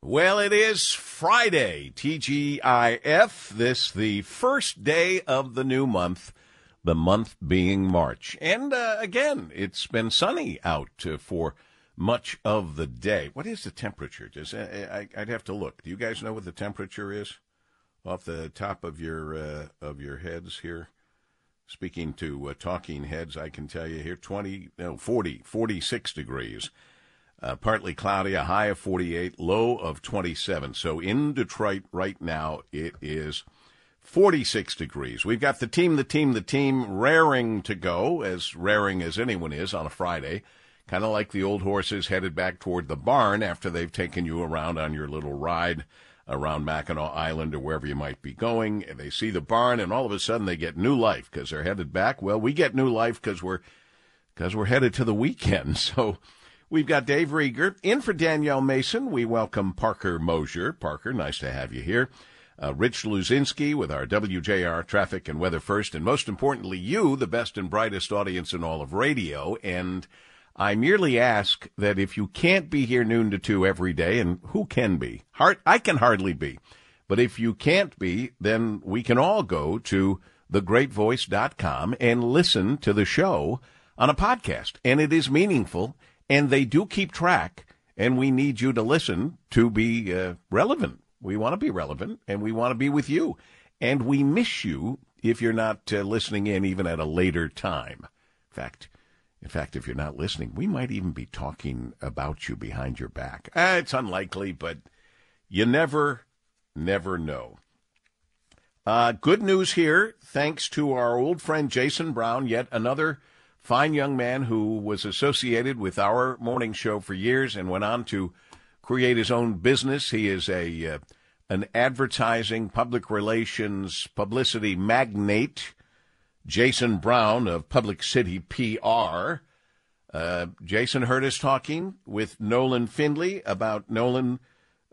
Well, it is Friday, TGIF. This the first day of the new month, the month being March. And uh, again, it's been sunny out uh, for much of the day. What is the temperature? Does uh, I, would have to look. Do you guys know what the temperature is off the top of your uh, of your heads here? Speaking to uh, talking heads, I can tell you here 20, no, 40, 46 degrees. Uh, partly cloudy, a high of 48, low of 27. So in Detroit right now, it is 46 degrees. We've got the team, the team, the team raring to go, as raring as anyone is on a Friday. Kind of like the old horses headed back toward the barn after they've taken you around on your little ride around Mackinac Island or wherever you might be going. And they see the barn, and all of a sudden they get new life because they're headed back. Well, we get new life because we're because we're headed to the weekend. So We've got Dave Rieger in for Danielle Mason. We welcome Parker Mosier. Parker, nice to have you here. Uh, Rich Luzinski with our WJR traffic and weather first, and most importantly, you, the best and brightest audience in all of radio. And I merely ask that if you can't be here noon to two every day, and who can be? Hard, I can hardly be. But if you can't be, then we can all go to thegreatvoice.com and listen to the show on a podcast. And it is meaningful and they do keep track, and we need you to listen to be uh, relevant. We want to be relevant, and we want to be with you. And we miss you if you're not uh, listening in even at a later time. In fact, in fact, if you're not listening, we might even be talking about you behind your back. Uh, it's unlikely, but you never, never know. Uh, good news here, thanks to our old friend Jason Brown, yet another fine young man who was associated with our morning show for years and went on to create his own business. He is a uh, an advertising, public relations, publicity magnate. Jason Brown of Public City PR. Uh, Jason heard us talking with Nolan Findley about Nolan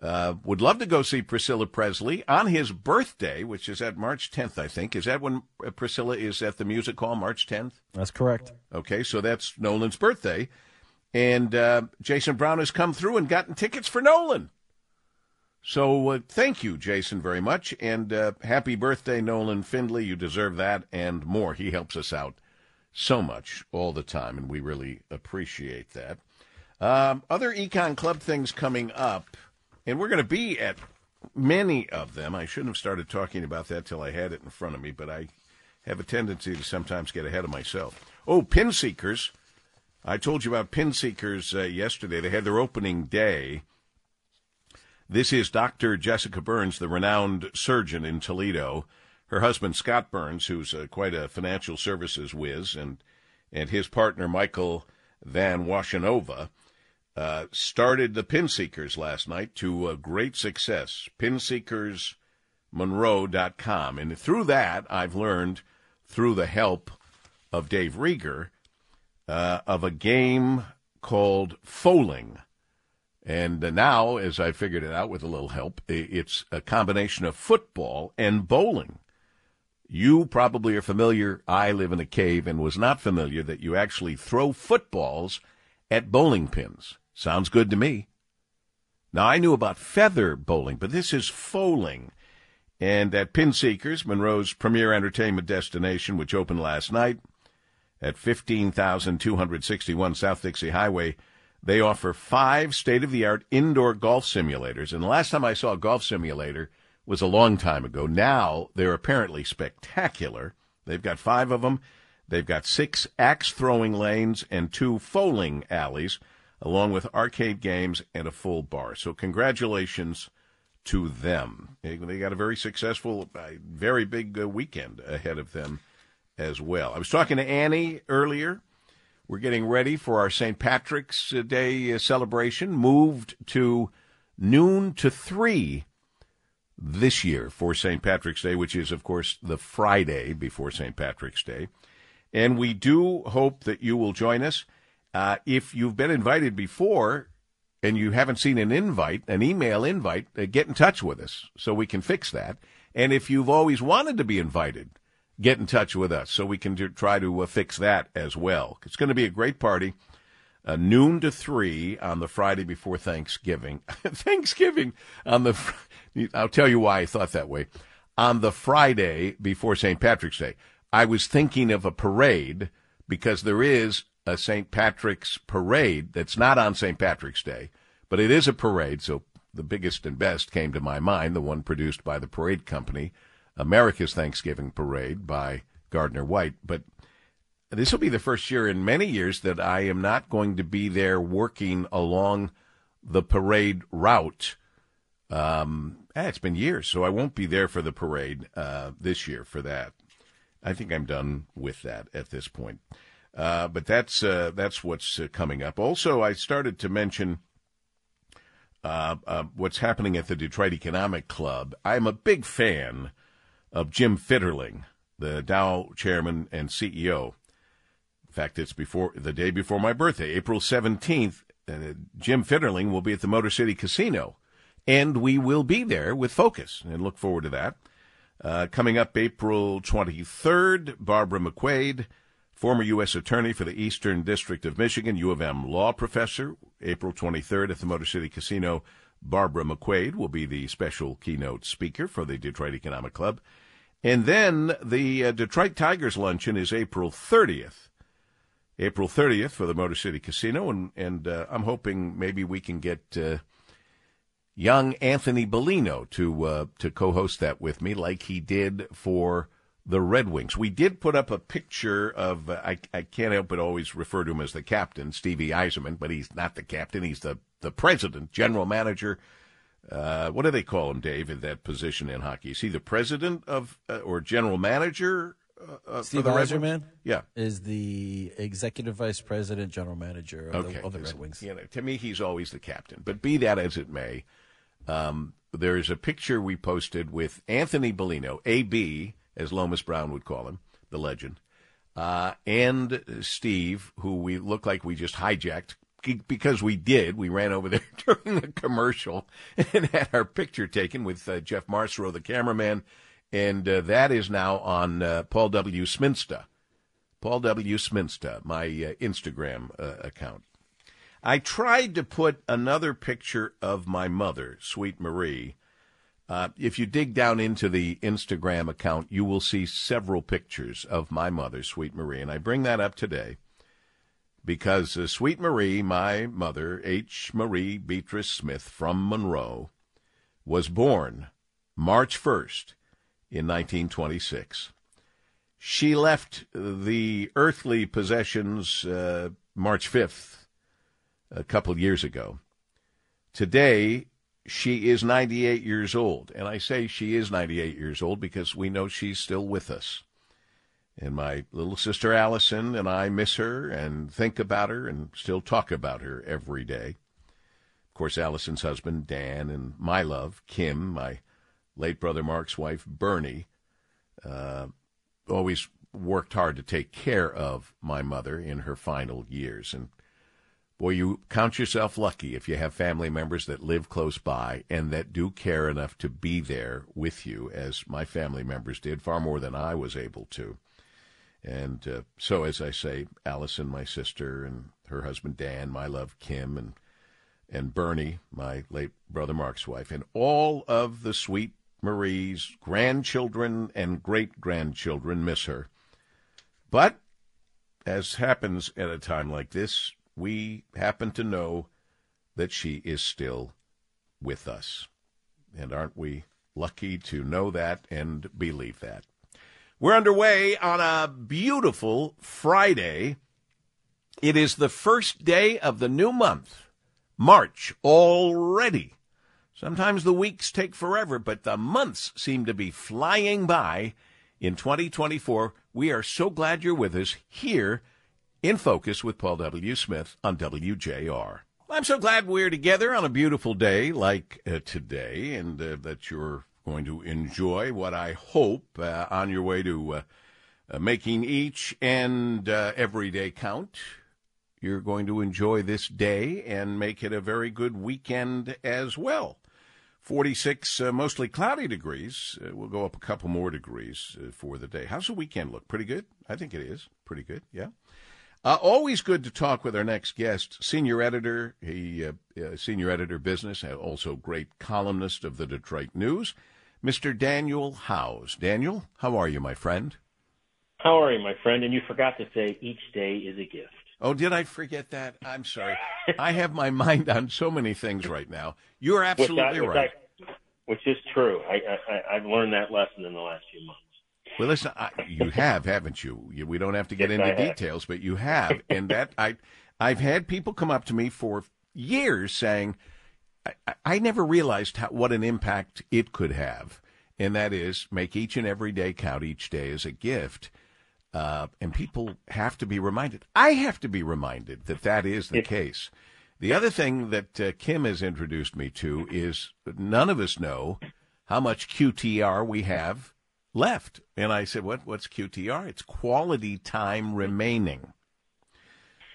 uh, would love to go see Priscilla Presley on his birthday, which is at March 10th, I think. Is that when Priscilla is at the music hall, March 10th? That's correct. Okay, so that's Nolan's birthday. And uh, Jason Brown has come through and gotten tickets for Nolan. So uh, thank you, Jason, very much. And uh, happy birthday, Nolan Findley. You deserve that and more. He helps us out so much all the time, and we really appreciate that. Um, other Econ Club things coming up. And we're going to be at many of them. I shouldn't have started talking about that till I had it in front of me, but I have a tendency to sometimes get ahead of myself. Oh, Pin Seekers. I told you about Pin Seekers uh, yesterday. They had their opening day. This is Dr. Jessica Burns, the renowned surgeon in Toledo. Her husband, Scott Burns, who's uh, quite a financial services whiz, and, and his partner, Michael Van Washenova uh, started the Pin Seekers last night to a great success. PinSeekersMonroe.com. And through that, I've learned, through the help of Dave Rieger, uh, of a game called Fowling. And now, as I figured it out with a little help, it's a combination of football and bowling. You probably are familiar. I live in a cave and was not familiar that you actually throw footballs at bowling pins. Sounds good to me. Now, I knew about feather bowling, but this is fowling. And at Pin Seekers, Monroe's premier entertainment destination, which opened last night at 15,261 South Dixie Highway, they offer five state of the art indoor golf simulators. And the last time I saw a golf simulator was a long time ago. Now they're apparently spectacular. They've got five of them. They've got six axe throwing lanes and two fowling alleys along with arcade games and a full bar. So congratulations to them. They, got a very successful, uh, very big uh, weekend ahead of them as well. I was talking to Annie earlier. We're getting ready for our St. Patrick's Day uh, celebration, moved to noon to 3 this year for St. Patrick's Day, which is, of course, the Friday before St. Patrick's Day. And we do hope that you will join us. Uh, if you've been invited before and you haven't seen an invite, an email invite, uh, get in touch with us so we can fix that. And if you've always wanted to be invited, get in touch with us so we can do, try to uh, fix that as well. It's going to be a great party. uh, noon to three on the Friday before Thanksgiving. Thanksgiving on the. I'll tell you why I thought that way. On the Friday before St. Patrick's Day, I was thinking of a parade because there is a St. Patrick's parade that's not on St. Patrick's Day, but it is a parade. So the biggest and best came to my mind, the one produced by the parade company, America's Thanksgiving Parade by Gardner White. But this will be the first year in many years that I am not going to be there working along the parade route. Um, eh, it's been years, so I won't be there for the parade uh, this year for that. I think I'm done with that at this point. Uh, but that's uh, that's what's uh, coming up. Also, I started to mention uh, uh, what's happening at the Detroit Economic Club. I'm a big fan of Jim Fitterling, the Dow chairman and CEO. In fact, it's before the day before my birthday, April 17th. Jim Fitterling will be at the Motor City Casino, and we will be there with Focus, and look forward to that. Coming up April 23rd, Barbara McQuade, former U.S. Attorney for the Eastern District of Michigan, U of M law professor, April 23rd at the Motor City Casino. Barbara McQuade will be the special keynote speaker for the Detroit Economic Club. And then the uh, Detroit Tigers luncheon is April 30th. April 30th for the Motor City Casino, and, and uh, I'm hoping maybe we can get uh, young Anthony Bellino to uh, to co-host that with me, like he did for the Red Wings. We did put up a picture of uh, I I can't help but always refer to him as the captain, Stevie Yzerman, but he's not the captain. He's the the president, general manager. Uh, what do they call him, Dave, in that position in hockey? Is he the president of uh, or general manager? Uh, Steve Yzerman, yeah, is the executive vice president, general manager of, okay. the, of the Red Wings. You know, to me, he's always the captain. But be that as it may, um, there's a picture we posted with Anthony Bellino, AB, as Lomas Brown would call him, the legend, uh, and Steve, who we look like we just hijacked because we did. We ran over there during the commercial and had our picture taken with uh, Jeff Marcero, the cameraman, and uh, that is now on uh, Paul W. Sminsta. Paul W. Sminsta, my uh, Instagram uh, account. I tried to put another picture of my mother, Sweet Marie. Uh, if you dig down into the Instagram account, you will see several pictures of my mother, Sweet Marie. And I bring that up today because uh, Sweet Marie, my mother, H. Marie Beatrice Smith from Monroe, was born March 1st in 1926. She left the earthly possessions uh, March 5th, a couple years ago. Today, she is 98 years old. And I say she is 98 years old because we know she's still with us. And my little sister Allison and I miss her and think about her and still talk about her every day. Of course, Allison's husband, Dan, and my love, Kim, my late brother Mark's wife, Bernie, uh, always worked hard to take care of my mother in her final years. And boy, you count yourself lucky if you have family members that live close by and that do care enough to be there with you, as my family members did, far more than I was able to. And uh, so, as I say, Allison, my sister, and her husband Dan, my love Kim, and and Bernie, my late brother Mark's wife, and all of the sweet Marie's grandchildren and great grandchildren miss her. But, as happens at a time like this, we happen to know that she is still with us. And aren't we lucky to know that and believe that? We're underway on a beautiful Friday. It is the first day of the new month, March, already. Sometimes the weeks take forever, but the months seem to be flying by in 2024. We are so glad you're with us here in Focus with Paul W. Smith on WJR. I'm so glad we're together on a beautiful day like uh, today and uh, that you're going to enjoy what I hope uh, on your way to uh, uh, making each and uh, every day count. You're going to enjoy this day and make it a very good weekend as well. 46 uh, mostly cloudy degrees. Uh, we'll go up a couple more degrees for the day. How's the weekend look? Pretty good? I think it is. Pretty good, yeah. Uh, always good to talk with our next guest, senior editor, he uh, uh, senior editor business, also great columnist of the Detroit News, Mr. Daniel Howes. Daniel, how are you, my friend? How are you, my friend? And you forgot to say each day is a gift. Oh, did I forget that? I'm sorry. I have my mind on so many things right now. You're absolutely which I, which right. I, which is true. I, I, I've learned that lesson in the last few months. Well, listen, I, you have, haven't you? you? We don't have to get Yes, into details, but you have, and that I, I've had people come up to me for years saying, I, I- never realized how, what an impact it could have, and that is make each and every day count. Each day as a gift, uh, and people have to be reminded. I have to be reminded that that is the case. The other thing that uh, Kim has introduced me to is none of us know how much QTR we have left. And I said, "What? What's QTR? It's quality time remaining."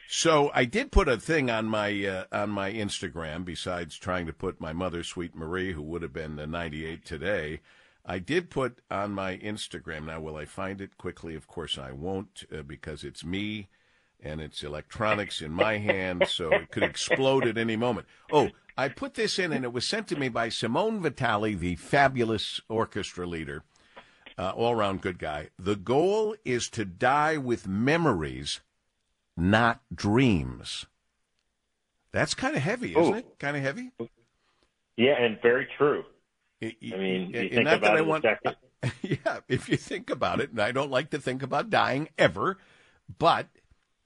So I did put a thing on my uh, on my Instagram. Besides trying to put my mother, Sweet Marie, who would have been uh, 98 today, I did put on my Instagram. Now, will I find it quickly? Of course, I won't, uh, because it's me and it's electronics in my hand, so it could explode at any moment. Oh, I put this in, and it was sent to me by Simone Vitale, the fabulous orchestra leader, uh, all around good guy. The goal is to die with memories, not dreams. That's kind of heavy, isn't Oh. it? Kind of heavy. Yeah, and very true. I I mean, you and think not that I want. yeah, if you think about it, and I don't like to think about dying ever, but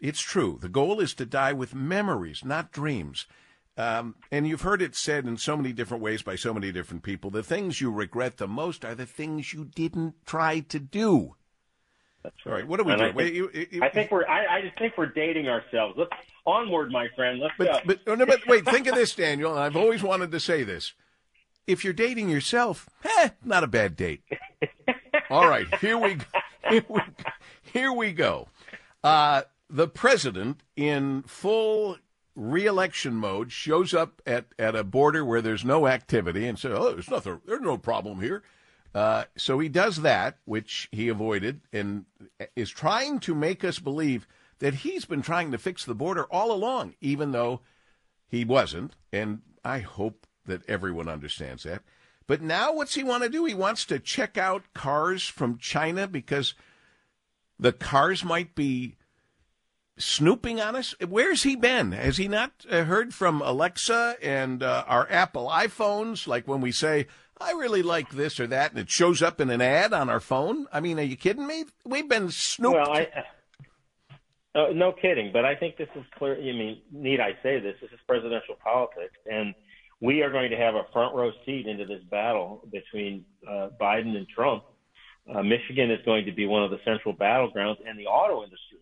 it's true. The goal is to die with memories, not dreams. Um, and you've heard it said in so many different ways by so many different people. The things you regret the most are the things you didn't try to do. That's All right, what are we And I doing? Wait, you- you- I think we're. I, I just think we're dating ourselves. Let's onward, my friend. Let's go. But, but, oh, no, but wait, think of this, Daniel. I've always wanted to say this. If you're dating yourself, eh, not a bad date. All right, here we go. Here we, here we go. Uh, the president, in full reelection mode, shows up at, at a border where there's no activity and says, "Oh, there's nothing. There's no problem here." Uh, so he does that, which he avoided, and is trying to make us believe that he's been trying to fix the border all along, even though he wasn't. And I hope that everyone understands that. But now, what's he want to do? He wants to check out cars from China because the cars might be snooping on us. Where's he been? Has he not uh, heard from Alexa and uh, our Apple iPhones? Like when we say, I really like this or that, and it shows up in an ad on our phone? I mean, are you kidding me? We've been snooped. Well, I. Uh, no kidding, but I think this is clear. I mean, need I say this? This is presidential politics, and we are going to have a front row seat into this battle between uh, Biden and Trump. Uh, Michigan is going to be one of the central battlegrounds, and the auto industry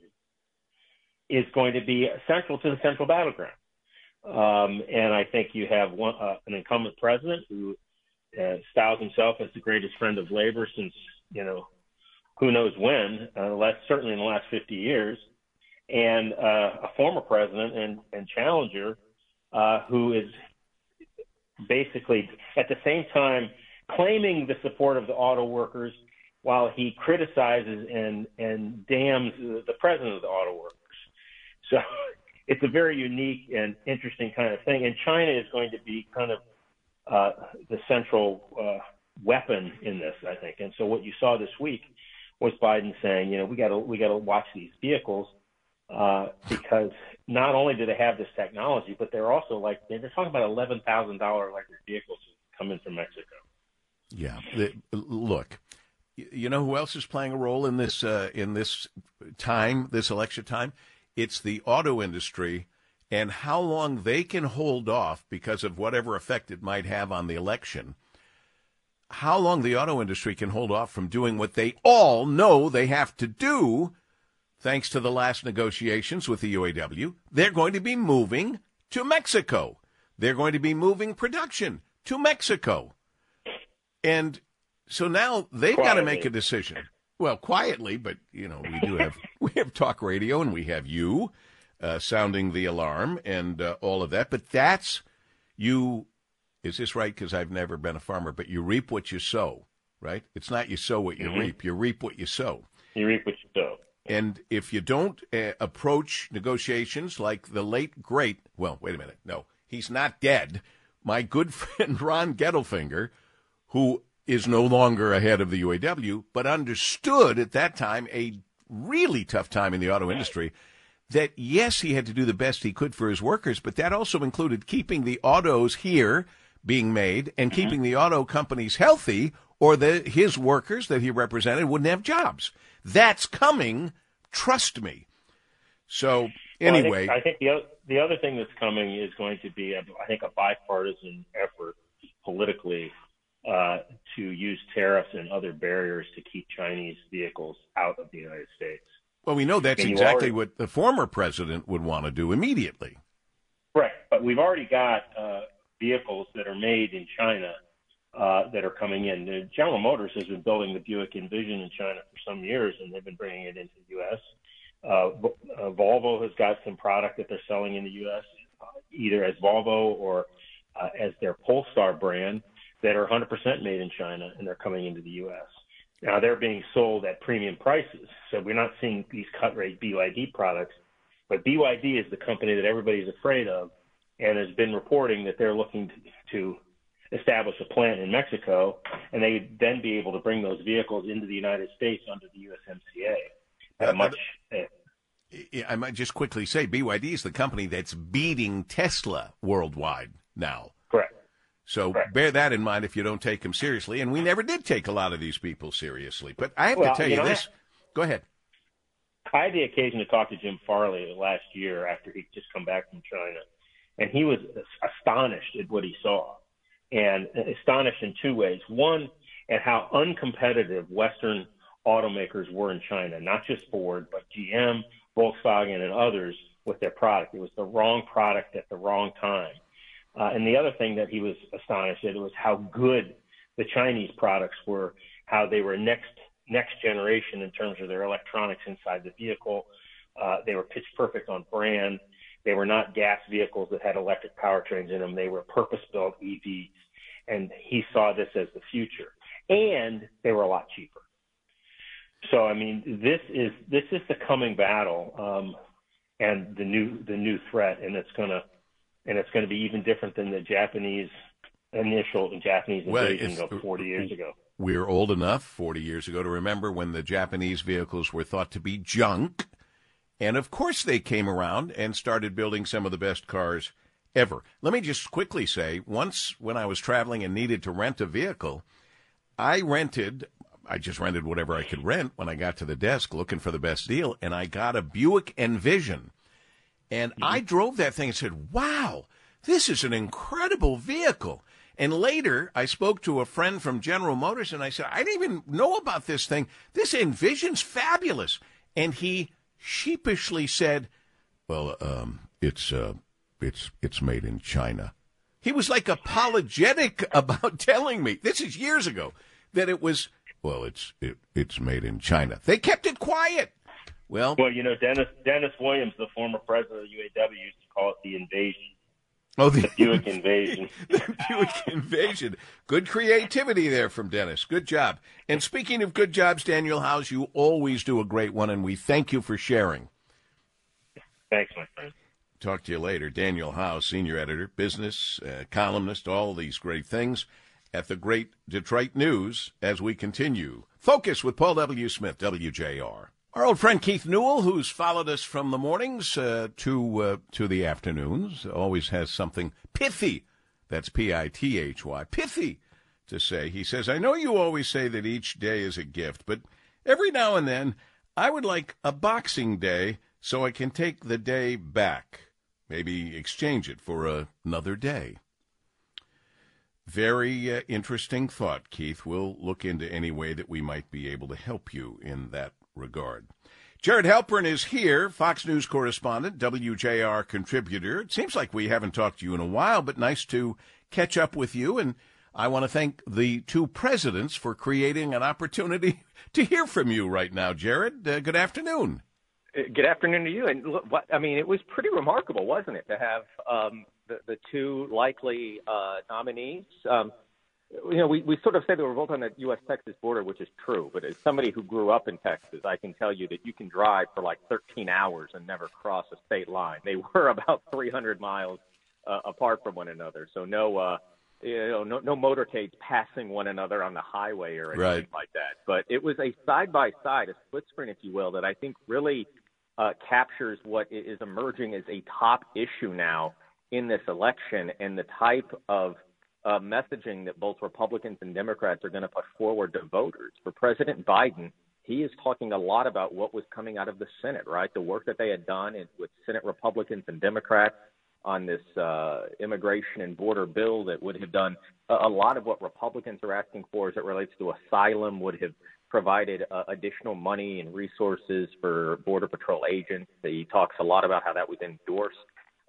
is going to be central to the central battleground. Um, and I think you have one, uh, an incumbent president who uh, styles himself as the greatest friend of labor since you know who knows when, uh, last, certainly in the last 50 years, and uh, a former president and, and challenger uh, who is basically at the same time claiming the support of the auto workers while he criticizes and, and damns the president of the auto workers. So it's a very unique and interesting kind of thing. And China is going to be kind of uh, the central uh, weapon in this, I think. And so what you saw this week was Biden saying, you know, we got to we got to watch these vehicles uh, because not only do they have this technology, but they're also like they're talking about eleven thousand dollar electric vehicles coming from Mexico. Yeah. The- look, you know who else is playing a role in this uh, in this time, this election time? It's the auto industry and how long they can hold off because of whatever effect it might have on the election. How long the auto industry can hold off from doing what they all know they have to do, thanks to the last negotiations with the UAW. They're going to be moving to Mexico. They're going to be moving production to Mexico. And so now they've got to make a decision. Well, quietly, but you know, we do have we have talk radio and we have you uh, sounding the alarm and uh, all of that. But that's you. Is this right? Because I've never been a farmer, but you reap what you sow, right? It's not you sow what you Mhm. reap. You reap what you sow. You reap what you sow. And if you don't uh, approach negotiations like the late great, well, wait a minute, no, he's not dead. My good friend Ron Gettelfinger, who is no longer ahead of the UAW, but understood at that time a really tough time in the auto industry. That yes, he had to do the best he could for his workers, but that also included keeping the autos here being made and mm-hmm. keeping the auto companies healthy, or the his workers that he represented wouldn't have jobs. That's coming. Trust me. So anyway, well, I, think, I think the other, the other thing that's coming is going to be, I think, a bipartisan effort politically uh, to use tariffs and other barriers to keep Chinese vehicles out of the United States. Well, we know that's and exactly already, what the former president would want to do immediately. Right, but we've already got uh, vehicles that are made in China uh, that are coming in. The General Motors has been building the Buick Envision in China for some years, and they've been bringing it into the U.S. Uh, uh, Volvo has got some product that they're selling in the U.S. Uh, either as Volvo or uh, as their Polestar brand that are 100% made in China, and they're coming into the U.S. Now they're being sold at premium prices, so we're not seeing these cut rate BYD products. But BYD is the company that everybody's afraid of, and has been reporting that they're looking to, to establish a plant in Mexico, and they'd then be able to bring those vehicles into the United States under the USMCA at uh, much. Uh, I might just quickly say BYD is the company that's beating Tesla worldwide now. Correct. So Correct. bear that in mind if you don't take them seriously. And we never did take a lot of these people seriously. But I have well, to tell you, you know, this. Go ahead. I had the occasion to talk to Jim Farley last year after he'd just come back from China, and he was astonished at what he saw and astonished in two ways. One, at how uncompetitive Western automakers were in China, not just Ford, but GM, Volkswagen, and others with their product. It was the wrong product at the wrong time. Uh, and the other thing that he was astonished at was how good the Chinese products were, how they were next next generation in terms of their electronics inside the vehicle. Uh, they were pitch perfect on brand. They were not gas vehicles that had electric powertrains in them. They were purpose built EVs and he saw this as the future. And they were a lot cheaper. So I mean, this is this is the coming battle, um, and the new the new threat, and it's gonna and it's gonna be even different than the Japanese initial and Japanese invasion well, of 40 years ago. We're old enough 40 years ago to remember when the Japanese vehicles were thought to be junk. And of course, they came around and started building some of the best cars ever. Let me just quickly say once when I was traveling and needed to rent a vehicle, I rented, I just rented whatever I could rent when I got to the desk looking for the best deal, and I got a Buick Envision. And mm-hmm. I drove that thing and said, wow, this is an incredible vehicle. And later, I spoke to a friend from General Motors and I said, I didn't even know about this thing. This Envision's fabulous. And he sheepishly said, Well, um, it's uh, it's it's made in China. He was like apologetic about telling me this is years ago that it was well, it's it, it's made in China. They kept it quiet. Well, well, you know, Dennis Dennis Williams, the former president of UAW, used to call it the invasion. Oh, the, the Buick invasion. the Buick invasion. Good creativity there from Dennis. Good job. And speaking of good jobs, Daniel Howes, you always do a great one, and we thank you for sharing. Thanks, my friend. Talk to you later. Daniel Howes, senior editor, business, uh, columnist, all these great things at the great Detroit News as we continue. Focus with Paul W. Smith, WJR. Our old friend Keith Newell, who's followed us from the mornings uh, to uh, to the afternoons, always has something pithy. That's P I T H Y, pithy to say. He says, "I know you always say that each day is a gift, but every now and then I would like a Boxing Day so I can take the day back." Maybe exchange it for a, another day. Very uh, interesting thought, Keith. We'll look into any way that we might be able to help you in that regard. Jared Halpern is here, Fox News correspondent, WJR contributor. It seems like we haven't talked to you in a while, but nice to catch up with you. And I want to thank the two presidents for creating an opportunity to hear from you right now, Jared. Uh, good afternoon. Good afternoon to you. And look, what I mean, it was pretty remarkable, wasn't it, to have um, the the two likely uh, nominees um, you know, we, we sort of say the revolt on the U.S. Texas border, which is true. But as somebody who grew up in Texas, I can tell you that you can drive for like 13 hours and never cross a state line. They were about 300 miles uh, apart from one another. So no, uh, you know, no, no motorcades passing one another on the highway or anything right. like that. But it was a side by side, a split screen, if you will, that I think really uh, captures what is emerging as a top issue now in this election and the type of uh, messaging that both Republicans and Democrats are going to put forward to voters. For President Biden, he is talking a lot about what was coming out of the Senate, right? The work that they had done with Senate Republicans and Democrats on this uh, immigration and border bill that would have done a, a lot of what Republicans are asking for as it relates to asylum, would have provided uh, additional money and resources for Border Patrol agents. He talks a lot about how that was endorsed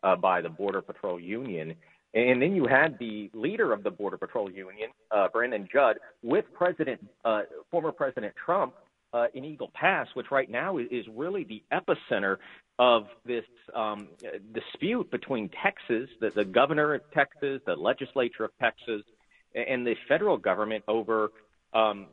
uh, by the Border Patrol Union. And then you had the leader of the Border Patrol Union, uh, Brandon Judd, with President, uh, former President Trump uh, in Eagle Pass, which right now is really the epicenter of this um, dispute between Texas, the, the governor of Texas, the legislature of Texas, and the federal government over um,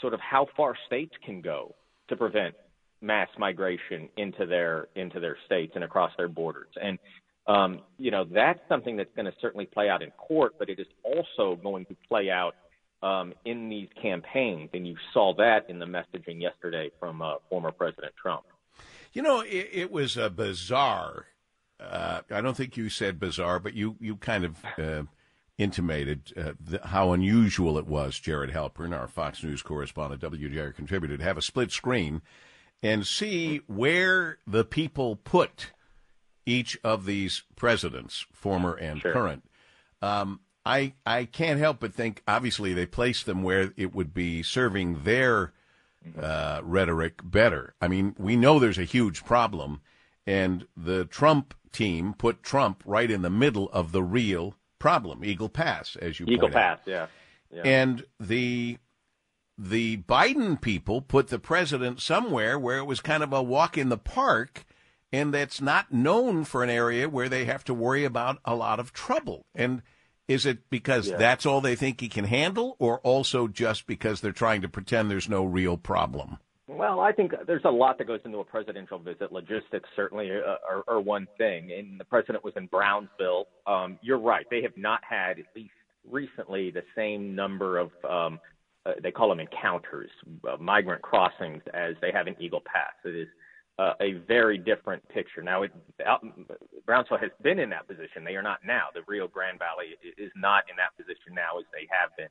sort of how far states can go to prevent mass migration into their into their states and across their borders. And um, you know that's something that's going to certainly play out in court, but it is also going to play out um, in these campaigns, and you saw that in the messaging yesterday from uh, former President Trump. You know, it, it was a bizarre. Uh, I don't think you said bizarre, but you you kind of uh, intimated uh, the, how unusual it was. Jared Halpern, our Fox News correspondent, WJR contributor, to have a split screen and see where the people put each of these presidents, former and sure. current. Um, I I can't help but think obviously they placed them where it would be serving their uh, rhetoric better. I mean, we know there's a huge problem, and the Trump team put Trump right in the middle of the real problem, Eagle Pass, as you Eagle Pass, yeah. yeah. And the the Biden people put the president somewhere where it was kind of a walk in the park and that's not known for an area where they have to worry about a lot of trouble. And is it because yeah. that's all they think he can handle, or also just because they're trying to pretend there's no real problem? Well, I think there's a lot that goes into a presidential visit. Logistics certainly are, are, are one thing, and the president was in Brownsville. Um, you're right; they have not had, at least recently, the same number of um, uh, they call them encounters, uh, migrant crossings, as they have in Eagle Pass. It is uh, a very different picture. Now, it, Brownsville has been in that position. They are not now. The Rio Grande Valley is not in that position now as they have been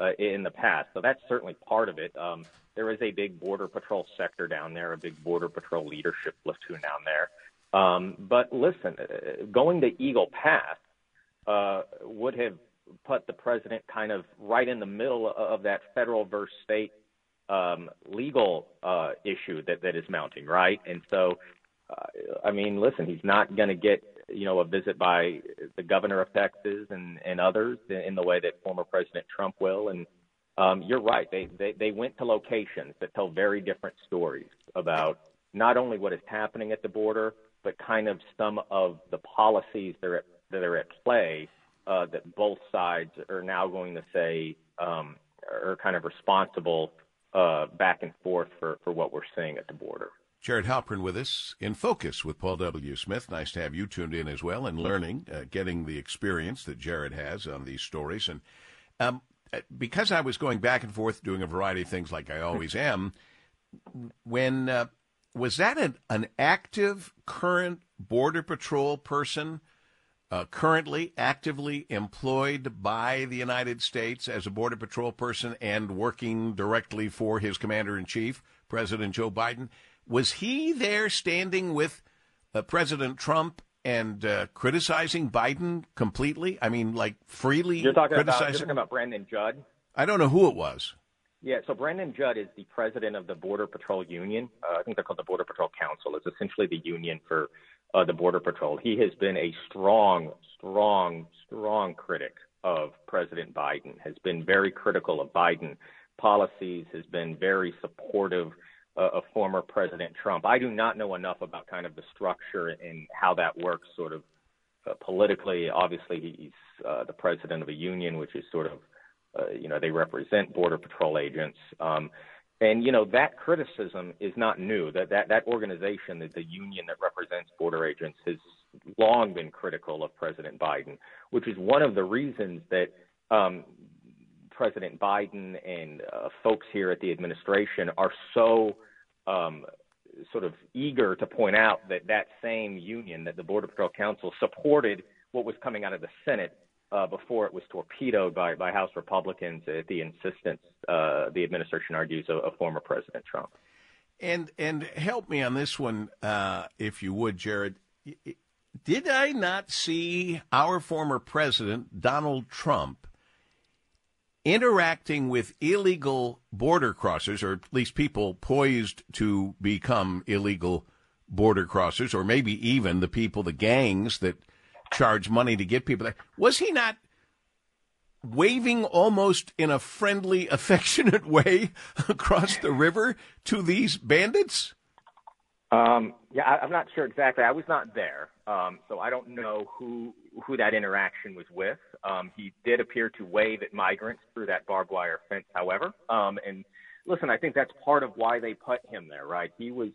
uh, in the past. So that's certainly part of it. Um, there is a big border patrol sector down there, a big border patrol leadership platoon down there. Um, but listen, uh, going to Eagle Pass uh, would have put the president kind of right in the middle of that federal versus state um, legal uh, issue that that is mounting, right? And so, uh, I mean, listen, he's not going to get you know a visit by the governor of Texas and and others in the way that former President Trump will. And um, you're right; they, they they went to locations that tell very different stories about not only what is happening at the border, but kind of some of the policies that are at, that are at play uh, that both sides are now going to say um, are kind of responsible uh, back and forth for, for what we're seeing at the border. Jared Halpern with us in focus with Paul W. Smith. Nice to have you tuned in as well and learning, uh, getting the experience that Jared has on these stories. And um, uh, because I was going back and forth doing a variety of things like I always am, when uh, was that an, an active current Border Patrol person uh, currently actively employed by the United States as a Border Patrol person and working directly for his commander in chief, President Joe Biden. Was he there standing with uh, President Trump and uh, criticizing Biden completely? I mean, like freely you're talking criticizing? About, you're talking about Brandon Judd? I don't know who it was. Yeah, so Brandon Judd is the president of the Border Patrol Union. Uh, I think they're called the Border Patrol Council. It's essentially the union for uh, the Border Patrol. He has been a strong, strong, strong critic of President Biden, has been very critical of Biden policies, has been very supportive uh, of former President Trump. I do not know enough about kind of the structure and how that works sort of uh, politically. Obviously, he's uh, the president of a union, which is sort of uh, you know, they represent Border Patrol agents. Um, and you know that criticism is not new. That that that organization, the, the union that represents border agents, has long been critical of President Biden, which is one of the reasons that um, President Biden and uh, folks here at the administration are so um, sort of eager to point out that that same union, that the Border Patrol Council, supported what was coming out of the Senate uh, before it was torpedoed by, by House Republicans at the insistence, uh, the administration argues, of, of, former President Trump. And and help me on this one, uh, if you would, Jared. Did I not see our former president Donald Trump interacting with illegal border crossers, or at least people poised to become illegal border crossers, or maybe even the people, the gangs that charge money to get people there. Was he not waving almost in a friendly, affectionate way across the river to these bandits? Um, yeah, I, am not sure exactly. I was not there, um, so I don't know who who that interaction was with. Um, he did appear to wave at migrants through that barbed wire fence, however. Um, and listen, I think that's part of why they put him there, right? He was,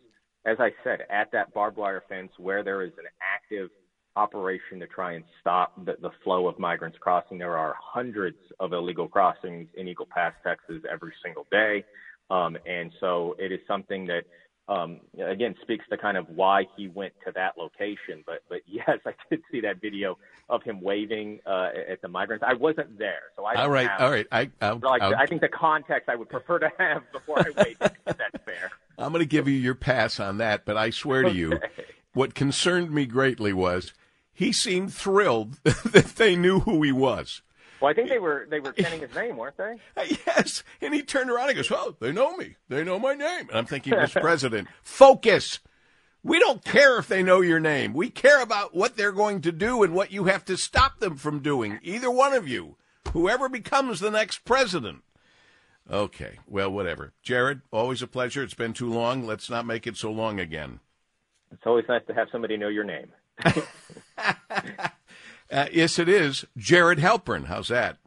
as I said, at that barbed wire fence where there is an active operation to try and stop the, the flow of migrants crossing. There are hundreds of illegal crossings in Eagle Pass, Texas, every single day. Um, and so it is something that, um, again, speaks to kind of why he went to that location. But, but yes, I did see that video of him waving uh, at the migrants. I wasn't there, so I. All right, have, all right. I, I'll, like, I'll, I think the context I would prefer to have before I wave. if that's fair. I'm going to give you your pass on that, but I swear to you, what concerned me greatly was he seemed thrilled that they knew who he was. Well, I think they were they were chanting his name, weren't they? Yes, and he turned around and goes, "Well, they know me. They know my name." And I'm thinking, Mr. President, focus. We don't care if they know your name. We care about what they're going to do and what you have to stop them from doing. Either one of you, whoever becomes the next president. Okay, well, whatever. Jared, always a pleasure. It's been too long. Let's not make it so long again. It's always nice to have somebody know your name. uh, yes, it is. Jared Halpern. How's that?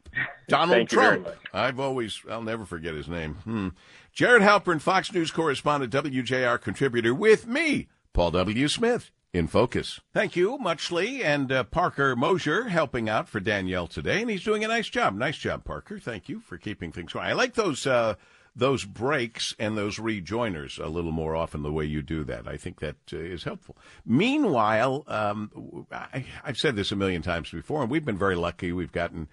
Donald Thank Trump. I've always, I'll never forget his name. Hmm. Jared Halpern, Fox News correspondent, WJR contributor, with me, Paul W. Smith, in focus. Thank you, Muchly, and uh, Parker Mosier helping out for Danielle today, and he's doing a nice job. Nice job, Parker. Thank you for keeping things going. I like those. Uh, those breaks and those rejoiners a little more often the way you do that. I think that uh, is helpful. Meanwhile, um, I, I've said this a million times before, and we've been very lucky. We've gotten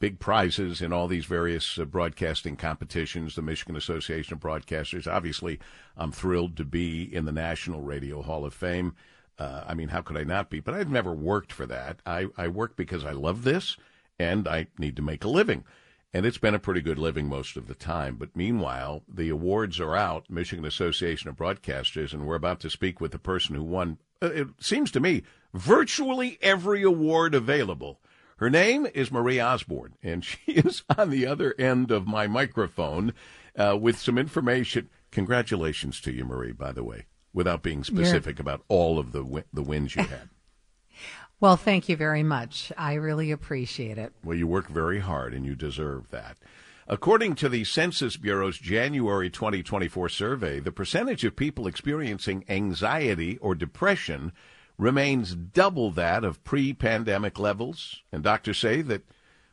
big prizes in all these various uh, broadcasting competitions, the Michigan Association of Broadcasters. Obviously, I'm thrilled to be in the National Radio Hall of Fame. Uh, I mean, how could I not be? But I've never worked for that. I, I work because I love this and I need to make a living and it's been a pretty good living most of the time. But meanwhile, the awards are out, Michigan Association of Broadcasters, and we're about to speak with the person who won, uh, it seems to me, virtually every award available. Her name is Marie Osborne, and she is on the other end of my microphone uh, with some information. Congratulations to you, Marie, by the way, without being specific about all of the the wins you had. Well, thank you very much. I really appreciate it. Well, you work very hard and you deserve that. According to the Census Bureau's January 2024 survey, the percentage of people experiencing anxiety or depression remains double that of pre pandemic levels. And doctors say that,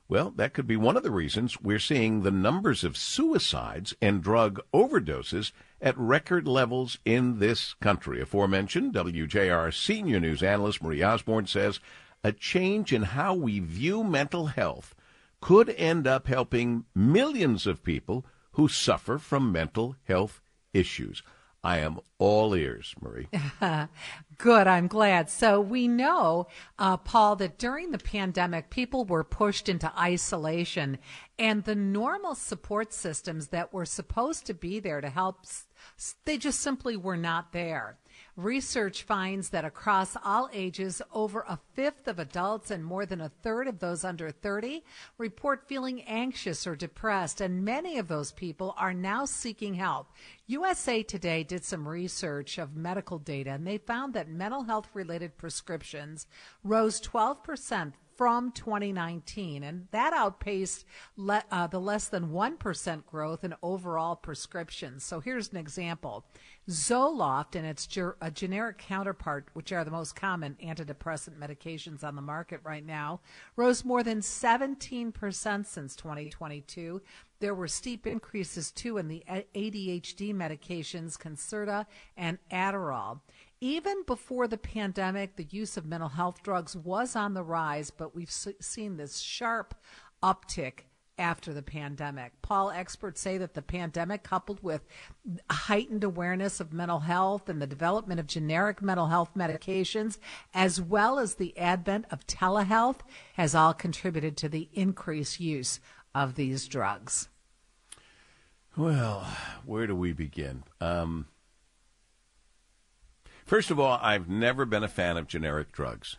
well, that could be one of the reasons we're seeing the numbers of suicides and drug overdoses at record levels in this country. Aforementioned WJR senior news analyst Marie Osborne says a change in how we view mental health could end up helping millions of people who suffer from mental health issues. I am all ears, Marie. Good, I'm glad. So we know, uh, Paul, that during the pandemic, people were pushed into isolation, and the normal support systems that were supposed to be there to help they just simply were not there. Research finds that across all ages, over a fifth of adults and more than a third of those under 30 report feeling anxious or depressed, and many of those people are now seeking help. USA Today did some research of medical data, and they found that mental health related prescriptions rose 12% from 2019, and that outpaced le- uh, the less than 1% growth in overall prescriptions. So here's an example. Zoloft and its ger- a generic counterpart, which are the most common antidepressant medications on the market right now, rose more than 17% since 2022. There were steep increases too in the ADHD medications Concerta and Adderall. Even before the pandemic, the use of mental health drugs was on the rise, but we've seen this sharp uptick after the pandemic. Paul, experts say that the pandemic, coupled with heightened awareness of mental health and the development of generic mental health medications, as well as the advent of telehealth, has all contributed to the increased use of these drugs. Well, where do we begin? Um, First of all, I've never been a fan of generic drugs.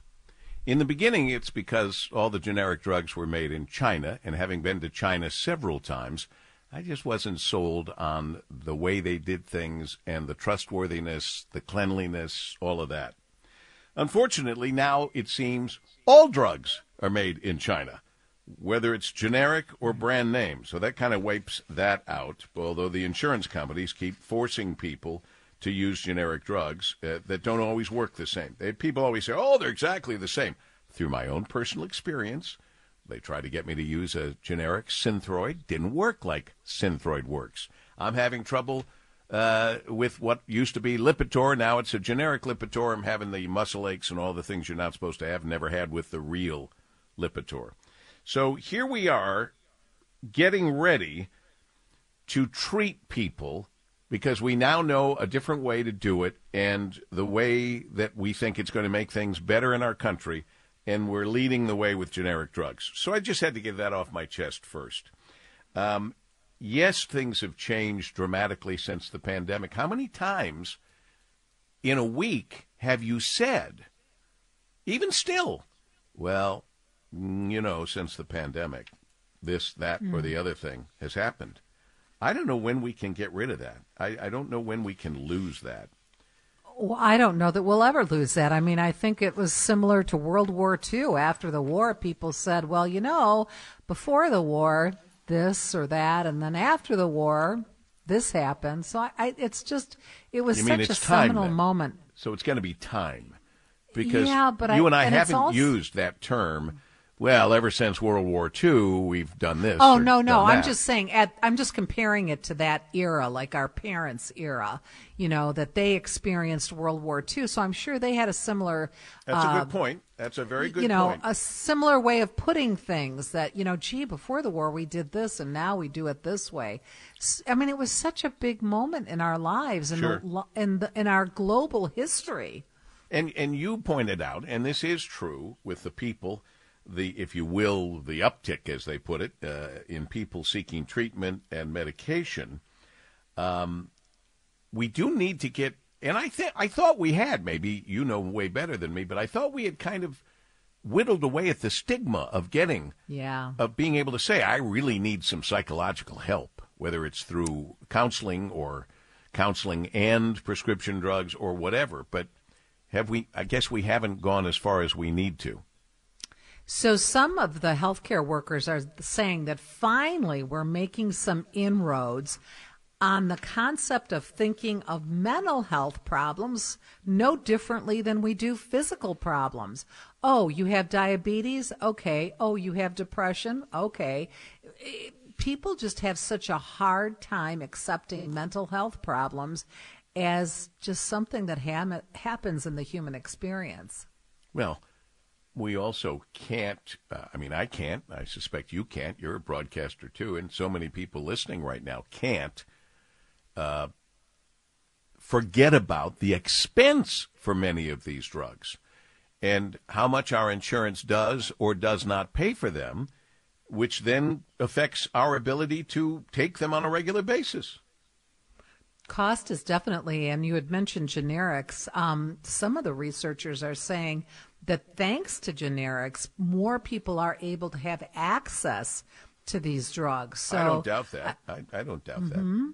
In the beginning, it's because all the generic drugs were made in China, and having been to China several times, I just wasn't sold on the way they did things and the trustworthiness, the cleanliness, all of that. Unfortunately, now it seems all drugs are made in China, whether it's generic or brand name. So that kind of wipes that out, although the insurance companies keep forcing people to use generic drugs uh, that don't always work the same. They, people always say, oh, they're exactly the same. Through my own personal experience, they tried to get me to use a generic Synthroid. Didn't work like Synthroid works. I'm having trouble uh, with what used to be Lipitor. Now it's a generic Lipitor. I'm having the muscle aches and all the things you're not supposed to have. Never had with the real Lipitor. So here we are getting ready to treat people because we now know a different way to do it and the way that we think it's going to make things better in our country, and we're leading the way with generic drugs. So I just had to get that off my chest first. Um, yes, things have changed dramatically since the pandemic. How many times in a week have you said, even still, well, you know, since the pandemic, this, that, mm. or the other thing has happened? I don't know when we can get rid of that. I, I don't know when we can lose that. Well, I don't know that we'll ever lose that. I mean, I think it was similar to World War II. After the war, people said, well, you know, before the war, this or that, and then after the war, this happened. So I, I it's just, it was such a seminal then. moment. So it's going to be time. Because yeah, but you I, and I and haven't also, used that term well, ever since World War II, we've done this. Oh no, no, I'm just saying. At, I'm just comparing it to that era, like our parents' era. You know that they experienced World War II, so I'm sure they had a similar. That's uh, a good point. That's a very good. You know, point. a similar way of putting things. That you know, gee, before the war we did this, and now we do it this way. I mean, it was such a big moment in our lives and sure. in, the, in our global history. And and you pointed out, and this is true with the people the, if you will, the uptick, as they put it, uh, in people seeking treatment and medication, um, we do need to get. And I think I thought we had. Maybe you know way better than me, but I thought we had kind of whittled away at the stigma of getting, yeah, of being able to say, I really need some psychological help, whether it's through counseling or counseling and prescription drugs or whatever. But have we? I guess we haven't gone as far as we need to. So some of the healthcare workers are saying that finally we're making some inroads on the concept of thinking of mental health problems no differently than we do physical problems. Oh, you have diabetes? Okay. Oh, you have depression? Okay. People just have such a hard time accepting mental health problems as just something that ha- happens in the human experience. Well, we also can't, uh, I mean, I can't, I suspect you can't, you're a broadcaster too, and so many people listening right now can't uh, forget about the expense for many of these drugs and how much our insurance does or does not pay for them, which then affects our ability to take them on a regular basis. Cost is definitely, and you had mentioned generics. Um, some of the researchers are saying that thanks to generics, more people are able to have access to these drugs. So I don't doubt that. I, I don't doubt mm-hmm.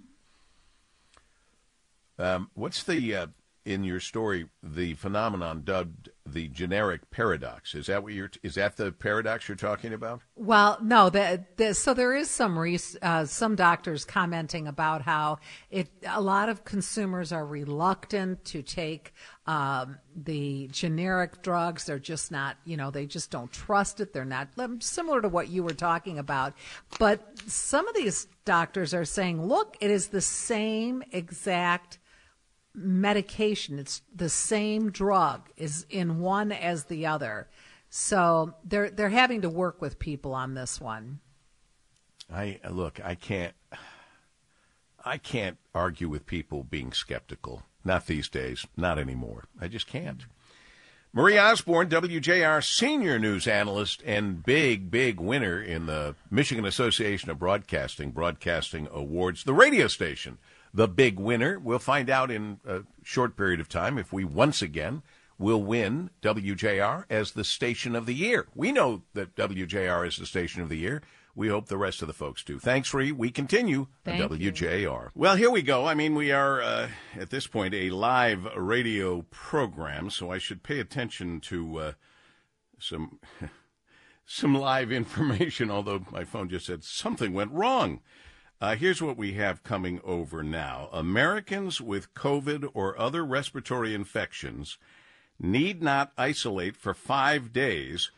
that. Um, what's the uh, in your story the phenomenon dubbed the generic paradox? Is that what you're? Is that the paradox you're talking about? Well, no. The, the, so there is some uh, some doctors commenting about how it a lot of consumers are reluctant to take um, the generic drugs. They're just not, you know, they just don't trust it. They're not um, similar to what you were talking about. But some of these doctors are saying, look, it is the same exact medication. It's the same drug is in one as the other. So they're they're having to work with people on this one. I look, I can't I can't argue with people being skeptical. Not these days, not anymore. I just can't. Marie Osborne, WJR senior news analyst and big, big winner in the Michigan Association of Broadcasting Broadcasting Awards, the radio station the big winner. We'll find out in a short period of time if we once again will win WJR as the station of the year. We know that WJR is the station of the year. We hope the rest of the folks do. Thanks, Ree. We continue Thank on WJR. You. Well, here we go. I mean, we are, uh, at this point, a live radio program, so I should pay attention to uh, some. some live information, although my phone just said something went wrong. Uh, here's what we have coming over now Americans with COVID or other respiratory infections need not isolate for five days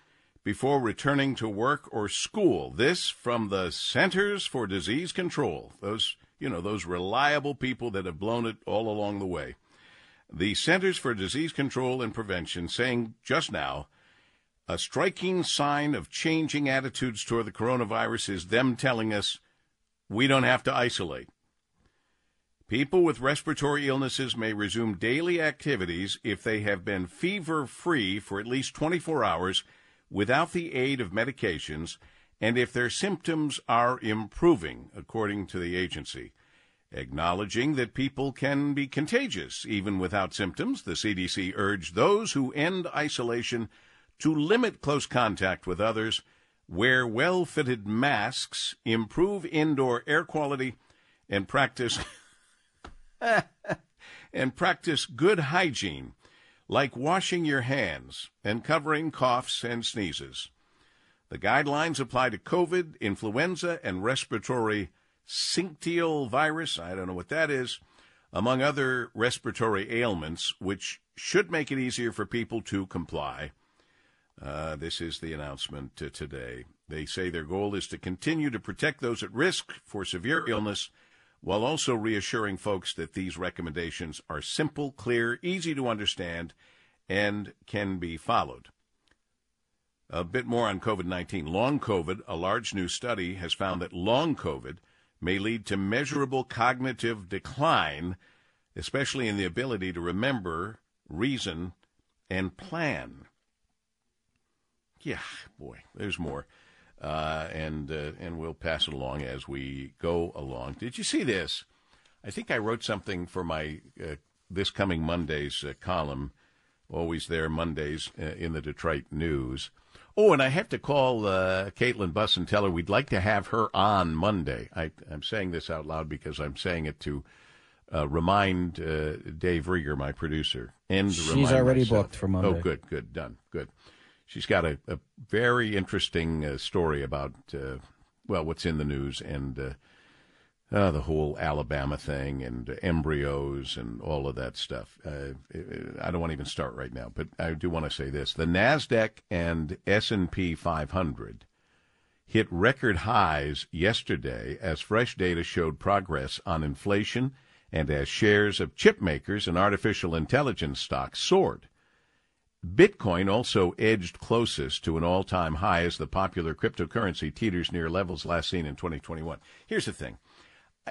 before returning to work or school. This from the Centers for Disease Control. Those, you know, those reliable people that have blown it all along the way. The Centers for Disease Control and Prevention saying just now a striking sign of changing attitudes toward the coronavirus is them telling us we don't have to isolate. People with respiratory illnesses may resume daily activities if they have been fever free for at least 24 hours without the aid of medications and if their symptoms are improving, according to the agency. Acknowledging that people can be contagious even without symptoms, the CDC urged those who end isolation to limit close contact with others wear well fitted masks, improve indoor air quality, and practice and practice good hygiene, like washing your hands and covering coughs and sneezes. The guidelines apply to COVID, influenza, and respiratory syncytial virus. I don't know what that is, among other respiratory ailments, which should make it easier for people to comply. Uh, this is the announcement today. They say their goal is to continue to protect those at risk for severe illness while also reassuring folks that these recommendations are simple, clear, easy to understand, and can be followed. A bit more on COVID 19. Long COVID, a large new study has found that long COVID may lead to measurable cognitive decline, especially in the ability to remember, reason, and plan. Yeah, boy, there's more. Uh, and uh, and we'll pass it along as we go along. Did you see this? I think I wrote something for my uh, this coming Monday's uh, column, always there Mondays uh, in the Detroit News. Oh, and I have to call uh, Caitlin Buss and tell her we'd like to have her on Monday. I, am saying this out loud because I'm saying it to remind Dave Rieger, my producer, and she's already myself. booked for Monday. Oh, good, good, done, good she's got a, a very interesting uh, story about uh, well, what's in the news and uh, uh the whole Alabama thing and embryos and all of that stuff. Uh, I don't want to even start right now, but I do want to say this: the Nasdaq and S and P 500 hit record highs yesterday as fresh data showed progress on inflation and as shares of chip makers and artificial intelligence stocks soared. Bitcoin also edged closest to an all time high as the popular cryptocurrency teeters near levels last seen in 2021. Here's the thing.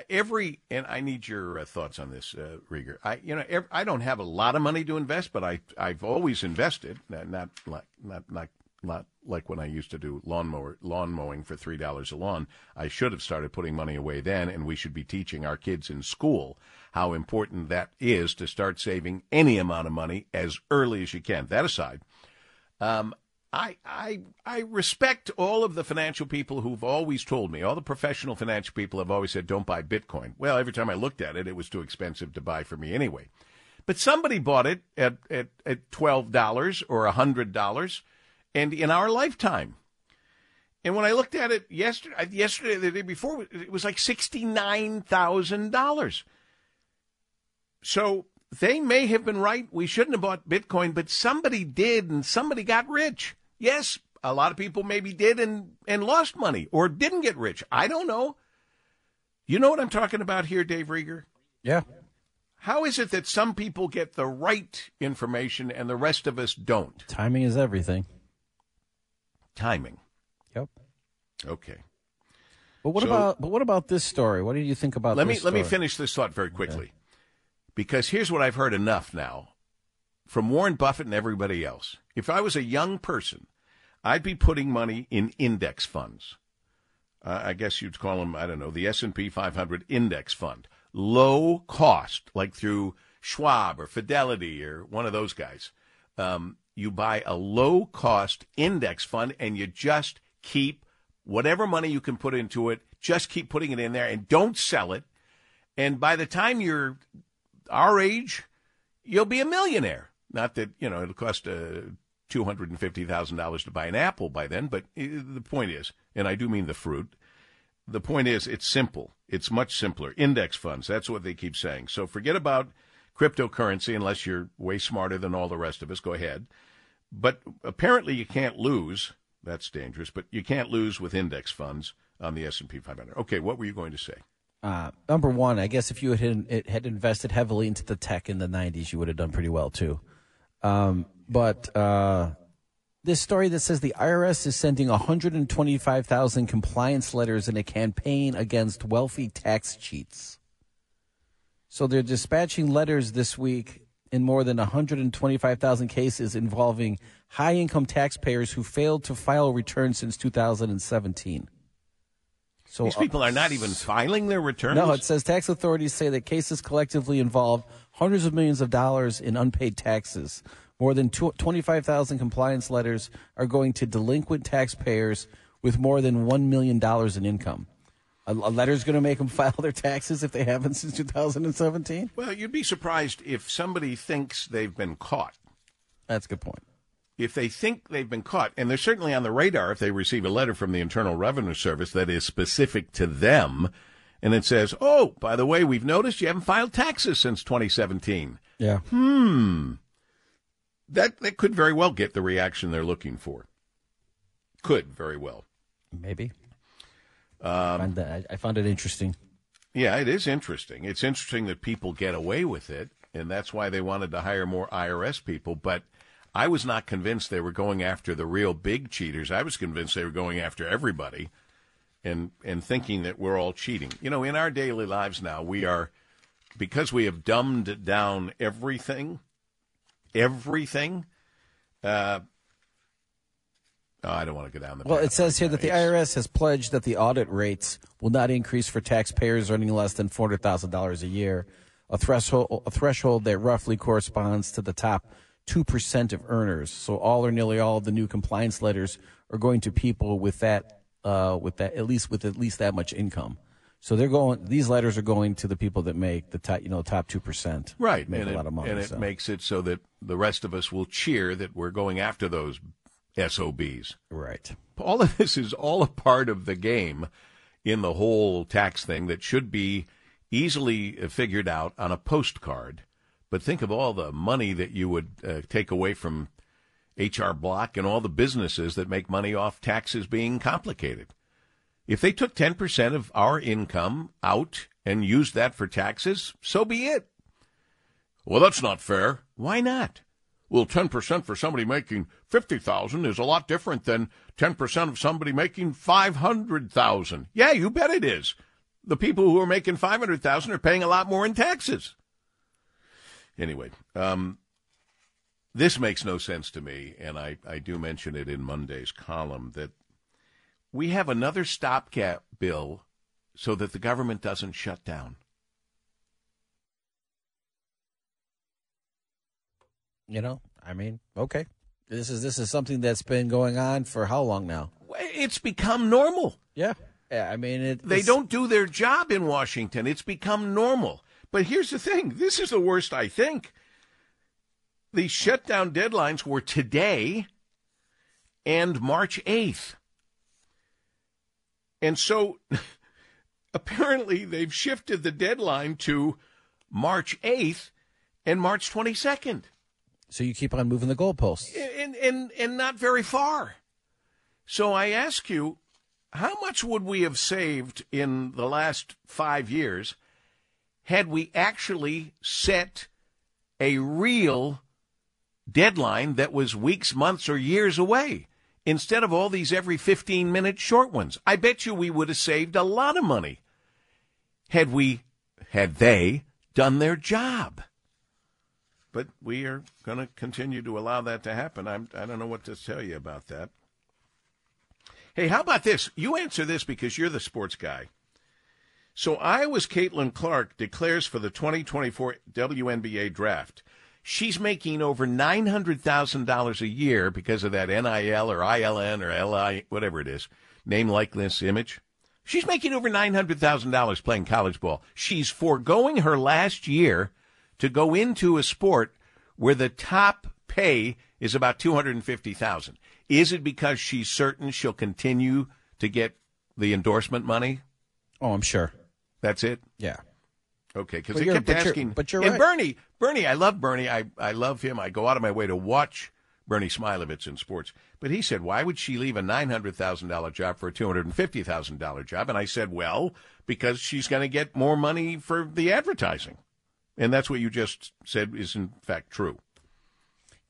Every and I need your uh, thoughts on this, uh, Rieger. I you know every, I don't have a lot of money to invest, but I I've always invested. Not not like not not not like when I used to do lawnmower lawn mowing for three dollars a lawn. I should have started putting money away then, and we should be teaching our kids in school how important that is to start saving any amount of money as early as you can. That aside, um, I, I, I respect all of the financial people who've always told me, all the professional financial people have always said, don't buy Bitcoin. Well, every time I looked at it, it was too expensive to buy for me anyway. But somebody bought it at, at, at $12 or $100 and in our lifetime. And when I looked at it yesterday, yesterday, the day before, it was like $69,000. So they may have been right. We shouldn't have bought Bitcoin, but somebody did and somebody got rich. Yes, a lot of people maybe did and, and lost money or didn't get rich. I don't know. You know what I'm talking about here, Dave Rieger? Yeah. How is it that some people get the right information and the rest of us don't? Timing is everything. Timing. Yep. Okay. But what So- about but what about this story? What do you think about let me this let me story? finish this thought very quickly because here's what i've heard enough now from warren buffett and everybody else. If i was a young person i'd be putting money in index funds. Uh, i guess you'd call them i don't know the s&p 500 index fund. Low cost like through schwab or fidelity or one of those guys. Um, you buy a low cost index fund and you just keep whatever money you can put into it just keep putting it in there and don't sell it. And by the time you're our age, you'll be a millionaire. Not that, you know, it'll cost uh, $250,000 to buy an apple by then, but uh, the point is, and I do mean the fruit, the point is it's simple. It's much simpler. Index funds, that's what they keep saying. So forget about cryptocurrency unless you're way smarter than all the rest of us. Go ahead. But apparently you can't lose. That's dangerous, but you can't lose with index funds on the S&P 500. Okay, what were you going to say? Uh, number one, I guess if you had had invested heavily into the tech in the '90s, you would have done pretty well too. Um, but uh, this story that says the IRS is sending 125,000 compliance letters in a campaign against wealthy tax cheats. So they're dispatching letters this week in more than 125,000 cases involving high income taxpayers who failed to file returns since 2017. So These people are not even filing their returns. no, it says tax authorities say that cases collectively involve hundreds of millions of dollars in unpaid taxes. More than 25,000 compliance letters are going to delinquent taxpayers with more than $1 million in income. A, a letter's going to make them file their taxes if they haven't since 2017? Well, you'd be surprised if somebody thinks they've been caught. That's a good point. If they think they've been caught, and they're certainly on the radar if they receive a letter from the Internal Revenue Service that is specific to them, and it says, oh, by the way, we've noticed you haven't filed taxes since 2017. Yeah. Hmm. That, that could very well get the reaction they're looking for. Could very well. Maybe. I, find that, I, I found it interesting. Yeah, it is interesting. It's interesting that people get away with it, and that's why they wanted to hire more IRS people. But I was not convinced they were going after the real big cheaters. I was convinced they were going after everybody and and thinking that we're all cheating. You know, in our daily lives now, we are because we have dumbed down everything, everything. Uh, oh, I don't want to go down the. Well, it says right here now. that the IRS has pledged that the audit rates will not increase for taxpayers earning less than four hundred thousand dollars a year, a threshold a threshold that roughly corresponds to the top two percent of earners. So all or nearly all of the new compliance letters are going to people with that uh, with that at least with at least that much income. So they're going. These letters are going to the people that make the top, you know, top two percent. Right, make and a it, lot of money. and it makes it so that the rest of us will cheer that we're going after those SOBs. right. All of this is all a part of the game in the whole tax thing that should be easily figured out on a postcard. But think of all the money that you would uh, take away from HR Block and all the businesses that make money off taxes being complicated. If they took 10% of our income out and used that for taxes, so be it. Well, that's not fair. Why not? Well, 10% for somebody making 50,000 is a lot different than 10% of somebody making 500,000. Yeah, you bet it is. The people who are making 500,000 are paying a lot more in taxes. Anyway, um, this makes no sense to me, and I, I do mention it in Monday's column that we have another stopgap bill so that the government doesn't shut down. You know, I mean, okay. This is this is something that's been going on for how long now? It's become normal. Yeah. Yeah, I mean, it, They don't do their job in Washington. It's become normal. But here's the thing this is the worst, I think. The shutdown deadlines were today and March 8th. And so apparently they've shifted the deadline to March 8th and March 22nd. So you keep on moving the goalposts. And, and, and not very far. So I ask you, how much would we have saved in the last five years had we actually set a real deadline that was weeks, months, or years away instead of all these every 15 minute short ones? I bet you we would have saved a lot of money had we, had they done their job. But we are going to continue to allow that to happen. I'm, I don't know what to tell you about that. Hey, how about this? You answer this because you're the sports guy. So Iowa's Caitlin Clark declares for the 2024 WNBA draft. She's making over $900,000 a year because of that NIL or ILN or LI, whatever it is, name, likeness, image. She's making over $900,000 playing college ball. She's foregoing her last year to go into a sport where the top pay is about 250,000. Is it because she's certain she'll continue to get the endorsement money? Oh, I'm sure. That's it. Yeah. Okay, because they kept but you're- asking. but you're and right. Bernie, Bernie, I love Bernie. I I love him. I go out of my way to watch Bernie Smilovitz in sports. But he said, why would she leave a nine hundred thousand dollar job for a two hundred and fifty thousand dollar job? And I said, well, because she's going to get more money for the advertising, and that's what you just said is in fact true.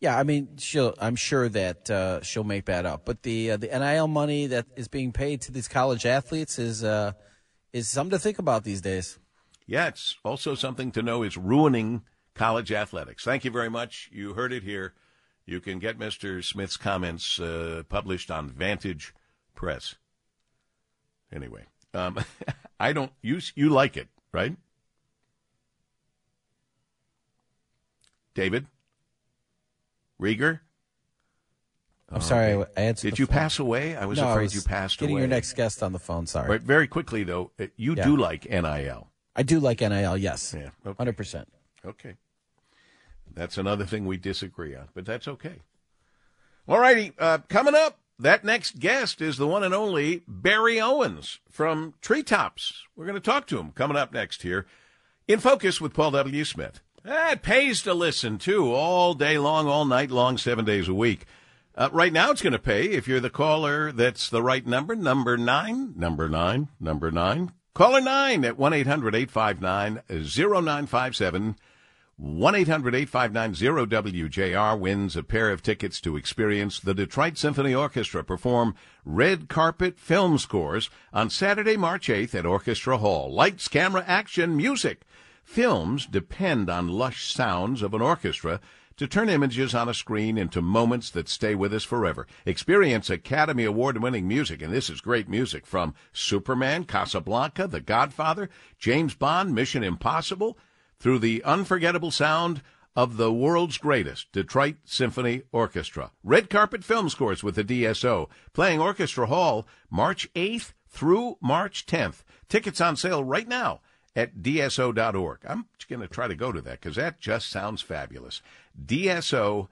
Yeah, I mean, she'll. I'm sure that uh, she'll make that up. But the uh, the NIL money that is being paid to these college athletes is uh, is something to think about these days. Yeah, it's also something to know is ruining college athletics. Thank you very much. You heard it here. You can get Mr. Smith's comments uh, published on Vantage Press. Anyway, um, I don't. You you like it, right, David Rieger? I'm sorry, I, I answered. Did you phone. pass away? I was no, I afraid was you passed getting away. Getting your next guest on the phone. Sorry, Right, very quickly though, uh, you Yeah. do like NIL. I do like NIL. Yes, Yeah, okay. hundred percent. Okay. That's another thing we disagree on, but that's okay. All righty. Uh, coming up, that next guest is the one and only Barry Owens from Treetops. We're going to talk to him coming up next here in Focus with Paul W. Smith. It pays to listen, too, all day long, all night long, seven days a week. Uh, right now, it's going to pay if you're the caller that's the right number, number nine, number nine, number nine. Caller nine at 1 800 859 0957. 1 800 859 WJR wins a pair of tickets to experience the Detroit Symphony Orchestra perform red carpet film scores on Saturday, March 8th at Orchestra Hall. Lights, camera, action, music. Films depend on lush sounds of an orchestra to turn images on a screen into moments that stay with us forever. Experience Academy Award winning music, and this is great music from Superman, Casablanca, The Godfather, James Bond, Mission Impossible, through the unforgettable sound of the world's greatest Detroit Symphony Orchestra. Red carpet film scores with the DSO, playing Orchestra Hall March 8th through March 10th. Tickets on sale right now at DSO.org. I'm going to try to go to that because that just sounds fabulous. DSO.org.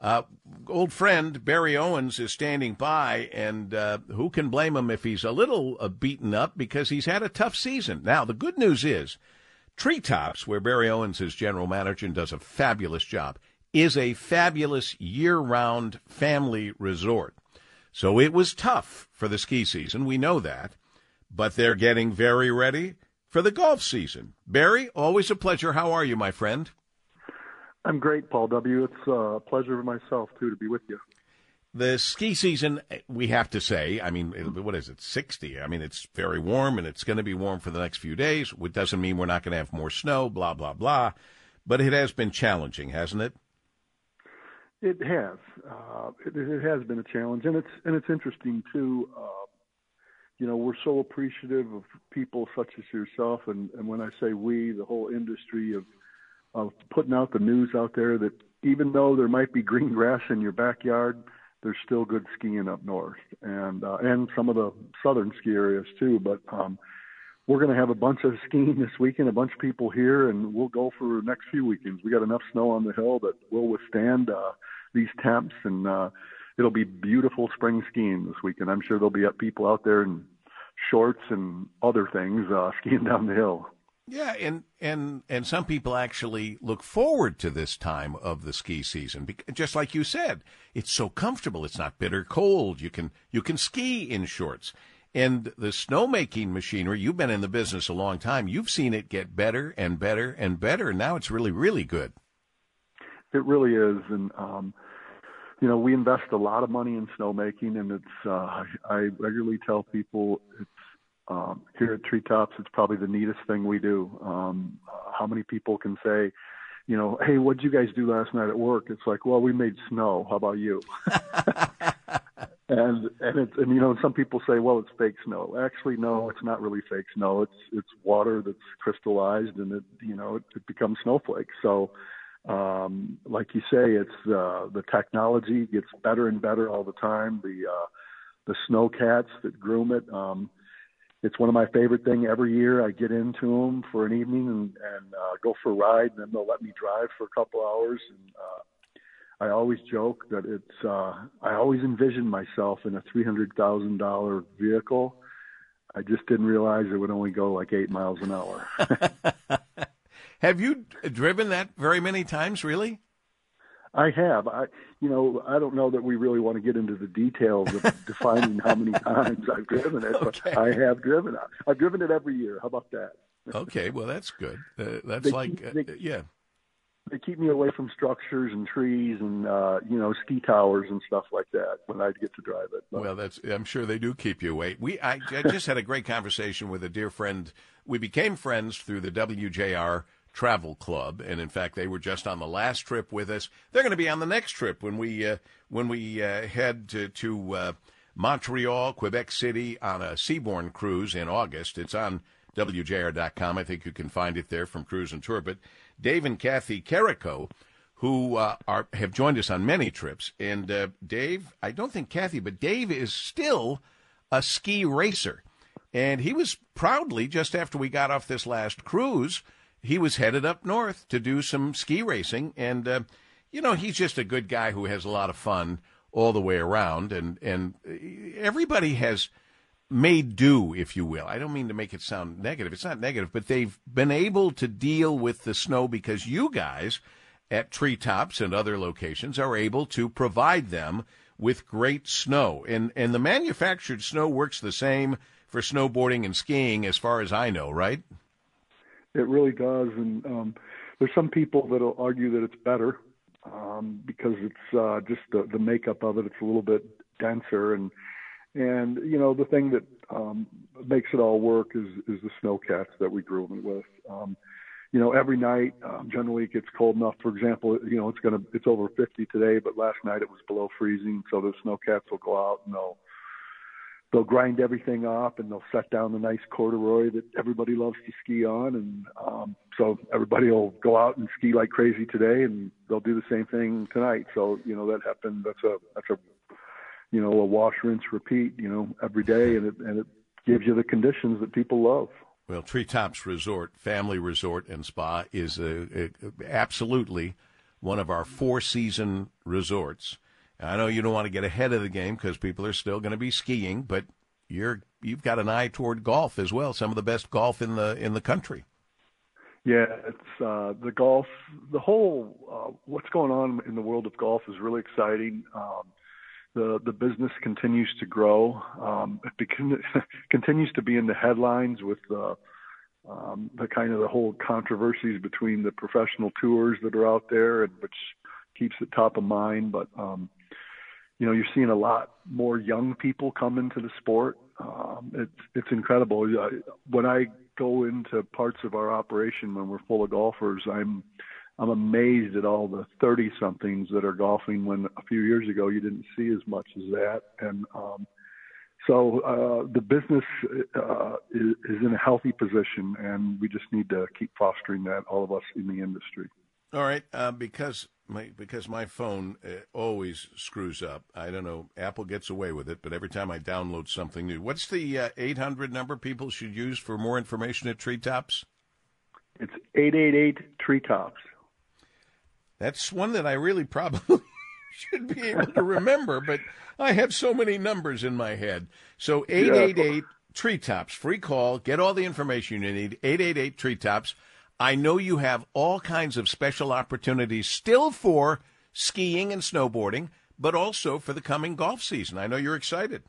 Uh, old friend Barry Owens is standing by, and uh, who can blame him if he's a little uh, beaten up because he's had a tough season. Now, the good news is Treetops, where Barry Owens is general manager and does a fabulous job, is a fabulous year round family resort. So it was tough for the ski season. We know that. But they're getting very ready for the golf season. Barry, always a pleasure. How are you, my friend? I'm great, Paul W. It's uh, a pleasure for myself too to be with you. The ski season, we have to say, I mean, what is it, 60? I mean, it's very warm and it's going to be warm for the next few days. It doesn't mean we're not going to have more snow, blah, blah, blah. But it has been challenging, hasn't it? It has. Uh, it, it has been a challenge, and it's and it's interesting too. Uh, you know, we're so appreciative of people such as yourself, and, and when I say we, the whole industry of of putting out the news out there that even though there might be green grass in your backyard, there's still good skiing up north and uh, and some of the southern ski areas too. But um, we're going to have a bunch of skiing this weekend, a bunch of people here, and we'll go for the next few weekends. We got enough snow on the hill that will withstand uh, these temps, and uh, it'll be beautiful spring skiing this weekend. I'm sure there'll be people out there in shorts and other things uh, skiing down the hill. Yeah, and and and some people actually look forward to this time of the ski season, just like you said. It's so comfortable. It's not bitter cold. You can you can ski in shorts. And the snowmaking machinery, you've been in the business a long time. You've seen it get better and better and better. And now it's really, really good. It really is. And, um, you know, we invest a lot of money in snowmaking, and it's, uh, I regularly tell people it's, um, here at Treetops, it's probably the neatest thing we do. Um, how many people can say, you know, hey, what did you guys do last night at work? It's like, well, we made snow. How about you? and and it's and you know some people say well it's fake snow actually no it's not really fake snow it's it's water that's crystallized and it you know it, it becomes snowflakes so um like you say it's uh the technology gets better and better all the time the uh the snow cats that groom it um it's one of my favorite thing every year i get into them for an evening and and uh go for a ride and then they'll let me drive for a couple hours and uh I always joke that it's uh I always envisioned myself in a three hundred thousand dollar vehicle. I just didn't realize it would only go like eight miles an hour. have you driven that very many times, really? I have. I, you know, I don't know that we really want to get into the details of defining how many times I've driven it, okay. but I have driven it. I've driven it every year. How about that? okay, well, that's good. Uh, that's they like, keep, they, uh, yeah they keep me away from structures and trees and uh, you know ski towers and stuff like that when I get to drive it. But. Well, that's I'm sure they do keep you away. We I, I just had a great conversation with a dear friend. We became friends through the WJR Travel Club, and in fact, they were just on the last trip with us. They're going to be on the next trip when we uh, when we uh, head to, to uh, Montreal, Quebec City on a Seabourn cruise in August. It's on WJR.com. I think you can find it there from Cruise and Tour, but Dave and Kathy Carrico, who uh, are have joined us on many trips. And uh, Dave, I don't think Kathy, but Dave is still a ski racer. And he was proudly, just after we got off this last cruise, he was headed up north to do some ski racing. And, uh, you know, he's just a good guy who has a lot of fun all the way around. And, and everybody has made do, if you will. I don't mean to make it sound negative. It's not negative, but they've been able to deal with the snow because you guys at treetops and other locations are able to provide them with great snow. And and the manufactured snow works the same for snowboarding and skiing as far as I know, right? It really does and um there's some people that'll argue that it's better um because it's uh just the the makeup of it it's a little bit denser and and you know, the thing that um, makes it all work is is the snow cats that we groom it with. Um, you know, every night, um, generally it gets cold enough. For example, you know, it's gonna it's over 50 today, but last night it was below freezing. So the snow cats will go out and they'll they'll grind everything up and they'll set down the nice corduroy that everybody loves to ski on and um so everybody will go out and ski like crazy today and they'll do the same thing tonight so you know that happened that's a that's a you know, a wash, rinse, repeat, you know, every day, and it and it gives you the conditions that people love. Well, Treetops Resort, Family Resort and Spa is a, a, absolutely one of our four season resorts. I know you don't want to get ahead of the game because people are still going to be skiing, but you're you've got an eye toward golf as well. Some of the best golf in the in the country. Yeah, it's uh, the golf. The whole uh, what's going on in the world of golf is really exciting. Um, the the business continues to grow. Um, it continues to be in the headlines with the um, the kind of the whole controversies between the professional tours that are out there, and which keeps it top of mind. But um, you know, you're seeing a lot more young people come into the sport. Um, it's it's incredible. When I go into parts of our operation when we're full of golfers, I'm I'm amazed at all the 30 somethings that are golfing when a few years ago you didn't see as much as that. And um, so uh, the business uh, is, is in a healthy position, and we just need to keep fostering that, all of us in the industry. All right, uh, because my because my phone uh, always screws up. I don't know. Apple gets away with it, but every time I download something new, what's the uh, eight hundred number people should use for more information at Treetops? It's eight eight eight treetops. That's one that I really probably should be able to remember, but I have so many numbers in my head. So eight eight eight treetops, free call. Get all the information you need. Eight eight eight treetops. I know you have all kinds of special opportunities still for skiing and snowboarding, but also for the coming golf season. I know you're excited.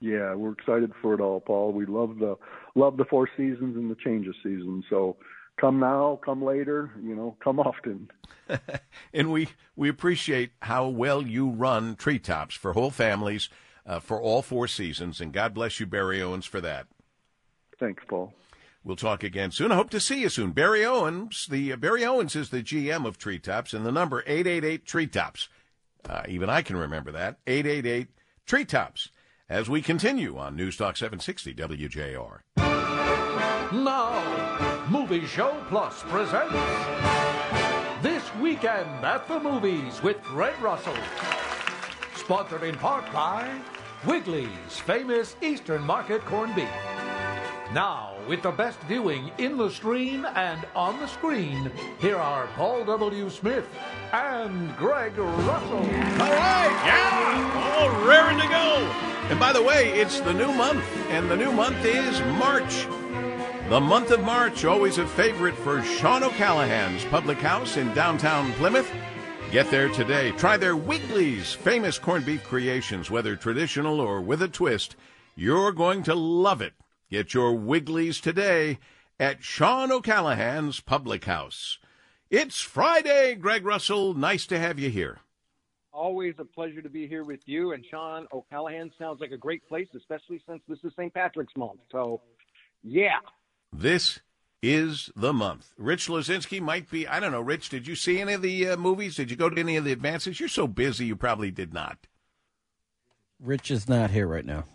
Yeah, we're excited for it all, Paul. We love the love the four seasons and the change of seasons. So come now, come later, you know, come often. and we we appreciate how well you run treetops for whole families uh, for all four seasons, and God bless you, Barry Owens, for that. Thanks, Paul. We'll talk again soon. I hope to see you soon. Barry Owens, the uh, Barry Owens is the GM of Treetops, and the number eight eight eight Treetops. Uh, even I can remember that eight eight eight Treetops. As we continue on News Talk 760 WJR. Now, Movie Show Plus presents This Weekend at the Movies with Greg Russell. Sponsored in part by Wigley's famous Eastern Market corned beef. Now, with the best viewing in the stream and on the screen, here are Paul W. Smith and Greg Russell. All right, yeah, all raring to go. And by the way, it's the new month, and the new month is March. The month of March, always a favorite for Sean O'Callaghan's Public House in downtown Plymouth. Get there today. Try their Wigley's famous corned beef creations, whether traditional or with a twist. You're going to love it. Get your Wigley's today at Sean O'Callaghan's Public House. It's Friday, Greg Russell. Nice to have you here. Always a pleasure to be here with you. And Sean O'Callaghan sounds like a great place, especially since this is St. Patrick's month. So, yeah. This is the month. Rich Lazinski might be, I don't know, Rich, did you see any of the uh, movies? Did you go to any of the advances? You're so busy, you probably did not. Rich is not here right now.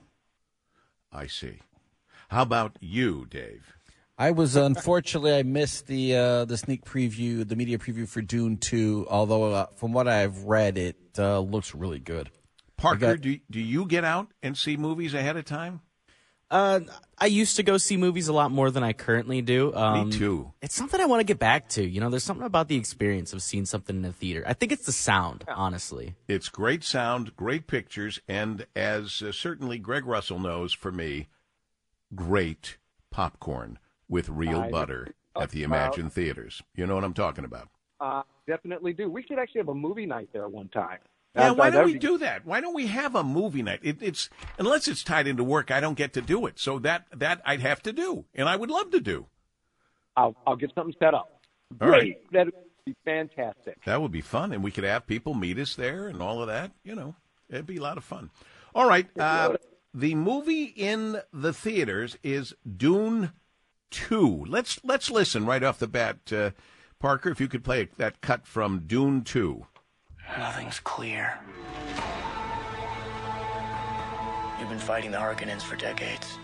I see. How about you, Dave? I was unfortunately I missed the uh, the sneak preview, the media preview for Dune Two. Although uh, from what I've read, it uh, looks really good. Parker, got- do do you get out and see movies ahead of time? Uh, I used to go see movies a lot more than I currently do. Um, Me too. It's something I want to get back to. You know, there's something about the experience of seeing something in a theater. I think it's the sound, honestly. It's great sound, great pictures, and as uh, certainly Greg Russell knows, for me, great popcorn with real I- butter at the Emagine Theaters. You know what I'm talking about? Uh, definitely do. We should actually have a movie night there one time. Yeah, why don't we do that? Why don't we have a movie night? It, it's unless it's tied into work, I don't get to do it. So that that I'd have to do, and I would love to do. I'll, I'll get something set up. All Great. That would be fantastic. That would be fun, and we could have people meet us there and all of that. You know, it'd be a lot of fun. All right, uh, the movie in the theaters is Dune Two. Let's let's listen right off the bat, uh, Parker. If you could play that cut from Dune Two. Nothing's clear. You've been fighting the Harkonnens for decades.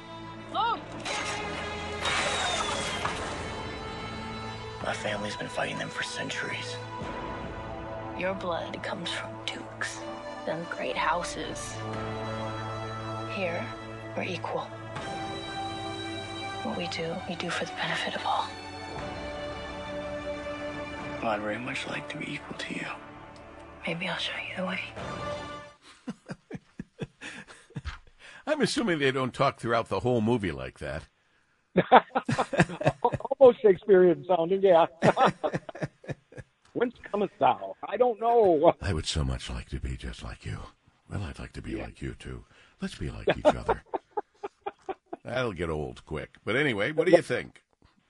My family's been fighting them for centuries. Your blood comes from dukes, them great houses. Here, we're equal. What we do, we do for the benefit of all. Well, I'd very much like to be equal to you. Maybe I'll show you the way. I'm assuming they don't talk throughout the whole movie like that. Almost Shakespearean sounding, yeah. Whence comest thou? I don't know. I would so much like to be just like you. Well, I'd like to be like you too. Let's be like each other. That'll get old quick. But anyway, what do you think?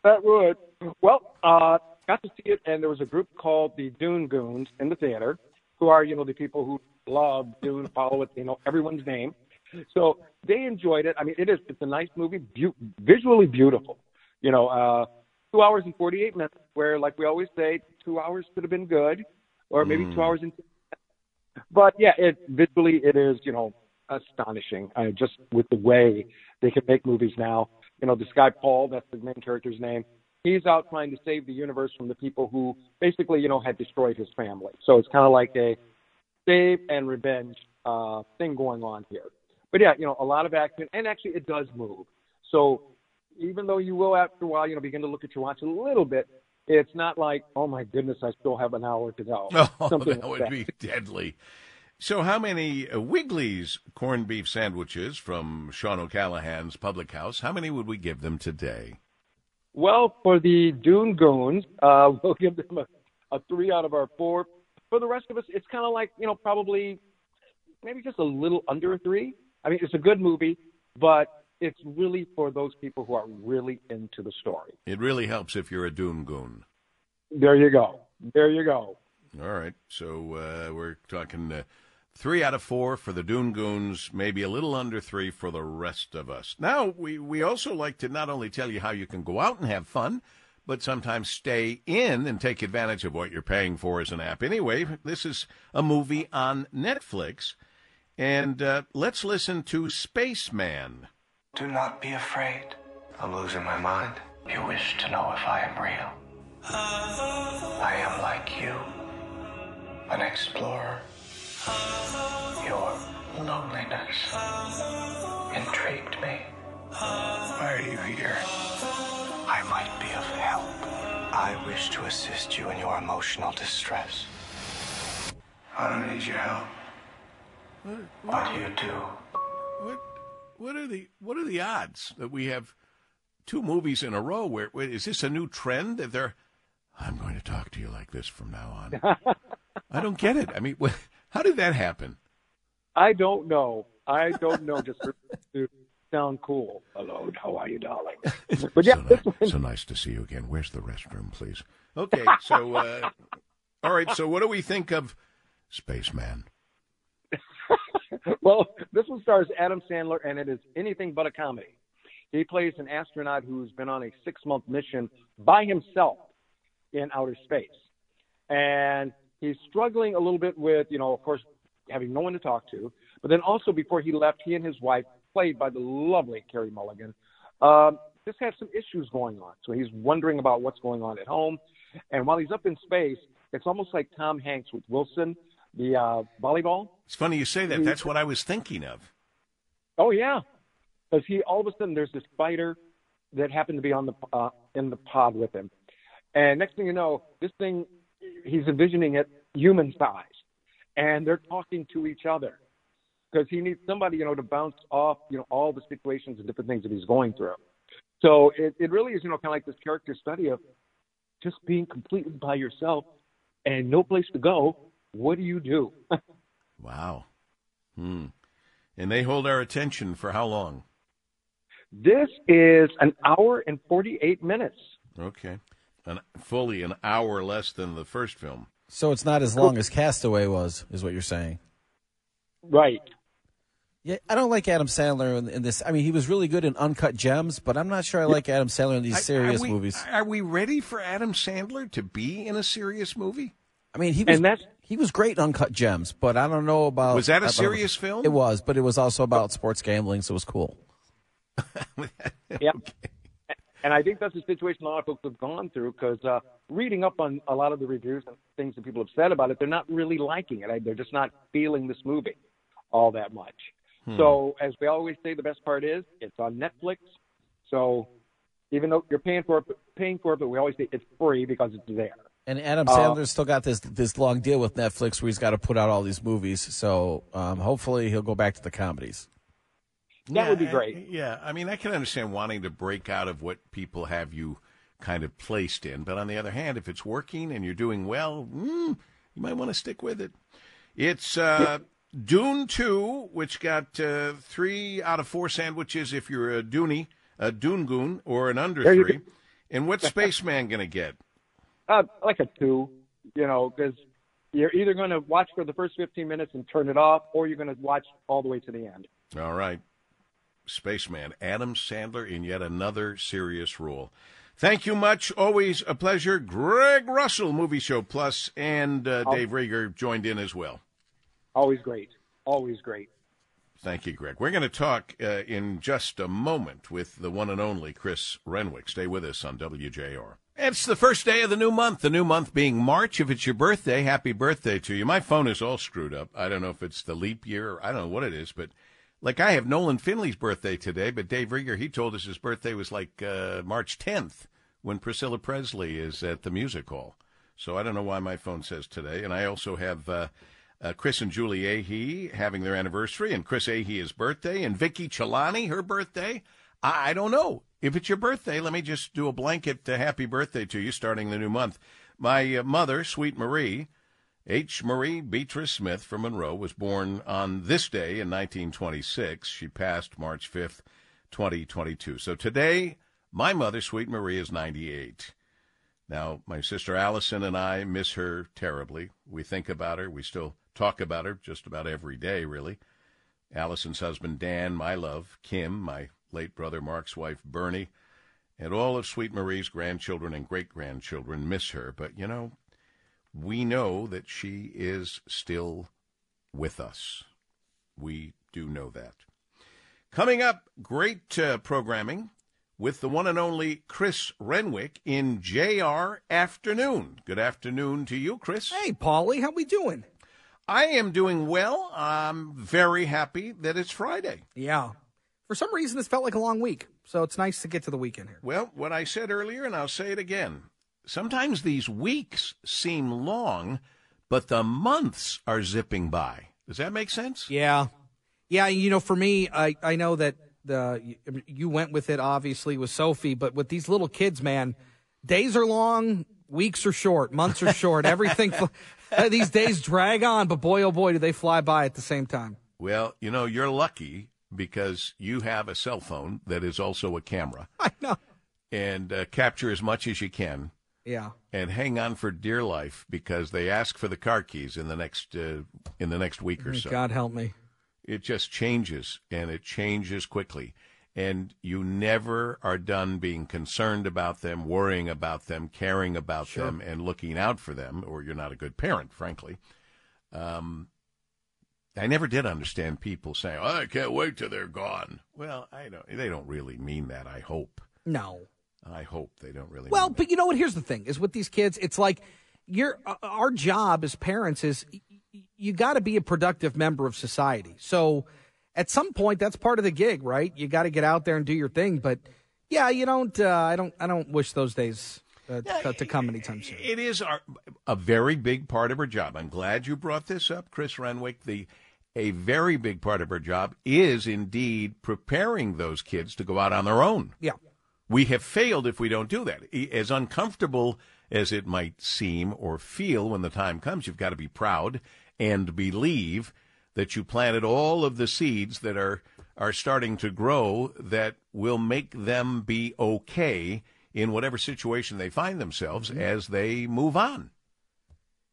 That would. Well, uh, got to see it, and there was a group called the Dune Goons in the theater, who are, you know, the people who love Dune, follow it, you know, everyone's name. So they enjoyed it. I mean, it is, it's a nice movie, beau- visually beautiful. You know, uh, two hours and 48 minutes, where, like we always say, two hours could have been good, or maybe two hours and but yeah, it visually it is you know astonishing. Uh, just with the way they can make movies now. You know, this guy Paul, that's the main character's name. he's out trying to save the universe from the people who basically, you know, had destroyed his family. So it's kind of like a save and revenge uh, thing going on here. But yeah, you know, a lot of action, and actually it does move. So even though you will after a while, you know, begin to look at your watch a little bit, it's not like, oh my goodness, I still have an hour to go. Oh, Something that like would be deadly. So, how many uh, Wigley's corned beef sandwiches from Sean O'Callaghan's Public House? How many would we give them today? Well, for the Dune Goons, uh, we'll give them a, a three out of our four. For the rest of us, it's kind of like you know probably maybe just a little under a three. I mean, it's a good movie, but it's really for those people who are really into the story. It really helps if you're a Dune Goon. There you go. There you go. All right, so uh, we're talking uh, three out of four for the Dune Goons, maybe a little under three for the rest of us. Now, we, we also like to not only tell you how you can go out and have fun, but sometimes stay in and take advantage of what you're paying for as an app. Anyway, this is a movie on Netflix, and uh, let's listen to Spaceman. Do not be afraid. I'm losing my mind. You wish to know if I am real. I am like you, an explorer. Your loneliness intrigued me. Why are you here? I might be of help. I wish to assist you in your emotional distress. I don't need your help. What But you do. What what are the what are the odds that we have two movies in a row where, where is this a new trend that they're I'm going to talk to you like this from now on. I don't get it. I mean, wh- how did that happen? I don't know. I don't know. Just to sound cool. Hello, how are you, darling? But yeah, so, ni- so nice to see you again. Where's the restroom, please? Okay, so uh, all right. So what do we think of Spaceman? well, this one stars Adam Sandler, and it is anything but a comedy. He plays an astronaut who's been on a six month mission by himself in outer space. And he's struggling a little bit with, you know, of course, having no one to talk to. But then also, before he left, he and his wife, played by the lovely Carey Mulligan, um, just had some issues going on. So he's wondering about what's going on at home. And while he's up in space, it's almost like Tom Hanks with Wilson, the uh, volleyball. It's funny you say that. That's what I was thinking of. Oh yeah, because he all of a sudden there's this fighter that happened to be on the uh, in the pod with him, and next thing you know, this thing he's envisioning it human size, and they're talking to each other because he needs somebody you know to bounce off you know all the situations and different things that he's going through. So it, it really is you know kind of like this character study of just being completely by yourself and no place to go. What do you do? Wow. Hmm. And they hold our attention for how long? this is an hour and 48 minutes. Okay. An, fully an hour less than the first film. So it's not as long as Castaway was, is what you're saying. Right. Yeah, I don't like Adam Sandler in, in this. I mean, he was really good in Uncut Gems, but I'm not sure I like Adam Sandler in these I- serious are we, movies. Are we ready for Adam Sandler to be in a serious movie? I mean, he was And that's- he was great in Uncut Gems, but I don't know about. Was that a don't know- serious film? It was, but it was also about sports gambling, so it was cool. Yep. And I think that's the situation a lot of folks have gone through because uh, reading up on a lot of the reviews and things that people have said about it, they're not really liking it. They're just not feeling this movie all that much. So, as we always say, the best part is it's on Netflix. So, even though you're paying for it, paying for it, but we always say it's free because it's there. And Adam Uh, still got this this long deal with Netflix where he's got to put out all these movies. So um, hopefully he'll go back to the comedies. That would be I- great. yeah, I mean, I can understand wanting to break out of what people have you kind of placed in, but on the other hand, if it's working and you're doing well, mm, you might want to stick with it. It's uh, Dune Two, which got uh, three out of four sandwiches if you're a Dooney, a Dune Goon, or an under There three. And what's Spaceman going to get? Uh, like a two, you know, because you're either going to watch for the first 15 minutes and turn it off, or you're going to watch all the way to the end. All right. Spaceman, Adam Sandler in yet another serious role. Thank you much. Always a pleasure. Greg Russell, Movie Show Plus, and uh, Dave Rieger joined in as well. Always great. Always great. Thank you, Greg. We're going to talk uh, in just a moment with the one and only Chris Renwick. Stay with us on WJR. It's the first day of the new month, the new month being March. If it's your birthday, happy birthday to you. My phone is all screwed up. I don't know if it's the leap year or I don't know what it is, but like I have Nolan Finley's birthday today, but Dave Rieger, he told us his birthday was like uh, March 10th when Priscilla Presley is at the music hall. So I don't know why my phone says today. And I also have uh, uh, Chris and Julie Ahee having their anniversary, and Chris Ahee's birthday, and Vicky Chilani, her birthday. I, I don't know. If it's your birthday, let me just do a blanket uh, happy birthday to you starting the new month. My uh, mother, Sweet Marie, H. Marie Beatrice Smith from Monroe, was born on this day in 1926. She passed March 5th, 2022. So today, my mother, Sweet Marie, is 98. Now, my sister Allison and I miss her terribly. We think about her. We still talk about her just about every day, really. Allison's husband, Dan, my love, Kim, my late brother Mark's wife, Bernie, and all of Sweet Marie's grandchildren and great grandchildren miss her. But, you know, we know that she is still with us. We do know that. Coming up, great uh, programming with the one and only Chris Renwick in JR Afternoon. Good afternoon to you, Chris. Hey, Paulie, how we doing? I am doing well. I'm very happy that it's Friday. Yeah. For some reason, this felt like a long week, so it's nice to get to the weekend here. Well, what I said earlier, and I'll say it again. Sometimes these weeks seem long, but the months are zipping by. Does that make sense? Yeah. Yeah, you know, for me, I, I know that the you went with it obviously with Sophie, but with these little kids, man, days are long, weeks are short, months are short. Everything these days drag on, but boy oh boy do they fly by at the same time. Well, you know, you're lucky because you have a cell phone that is also a camera. I know. And uh, capture as much as you can. Yeah. And hang on for dear life because they ask for the car keys in the next uh, in the next week or so. God help me. It just changes and it changes quickly. And you never are done being concerned about them, worrying about them, caring about Sure. them, and looking out for them, or you're not a good parent, frankly. Um, I never did understand people saying, oh, "I can't wait till they're gone." Well, I don't. They don't really mean that. I hope. No. I hope they don't really. Well, but you know what? Here's the thing: is with these kids, it's like your uh, our job as parents is you got to be a productive member of society. So at some point, that's part of the gig, right? You got to get out there and do your thing. But yeah, you don't. Uh, I don't. I don't wish those days uh, to, to come anytime soon. It is our, a very big part of her job. I'm glad you brought this up, Chris Renwick. The a very big part of her job is indeed preparing those kids to go out on their own. Yeah. We have failed if we don't do that. As uncomfortable as it might seem or feel when the time comes, you've got to be proud and believe that you planted all of the seeds that are are starting to grow that will make them be okay in whatever situation they find themselves mm-hmm. as they move on.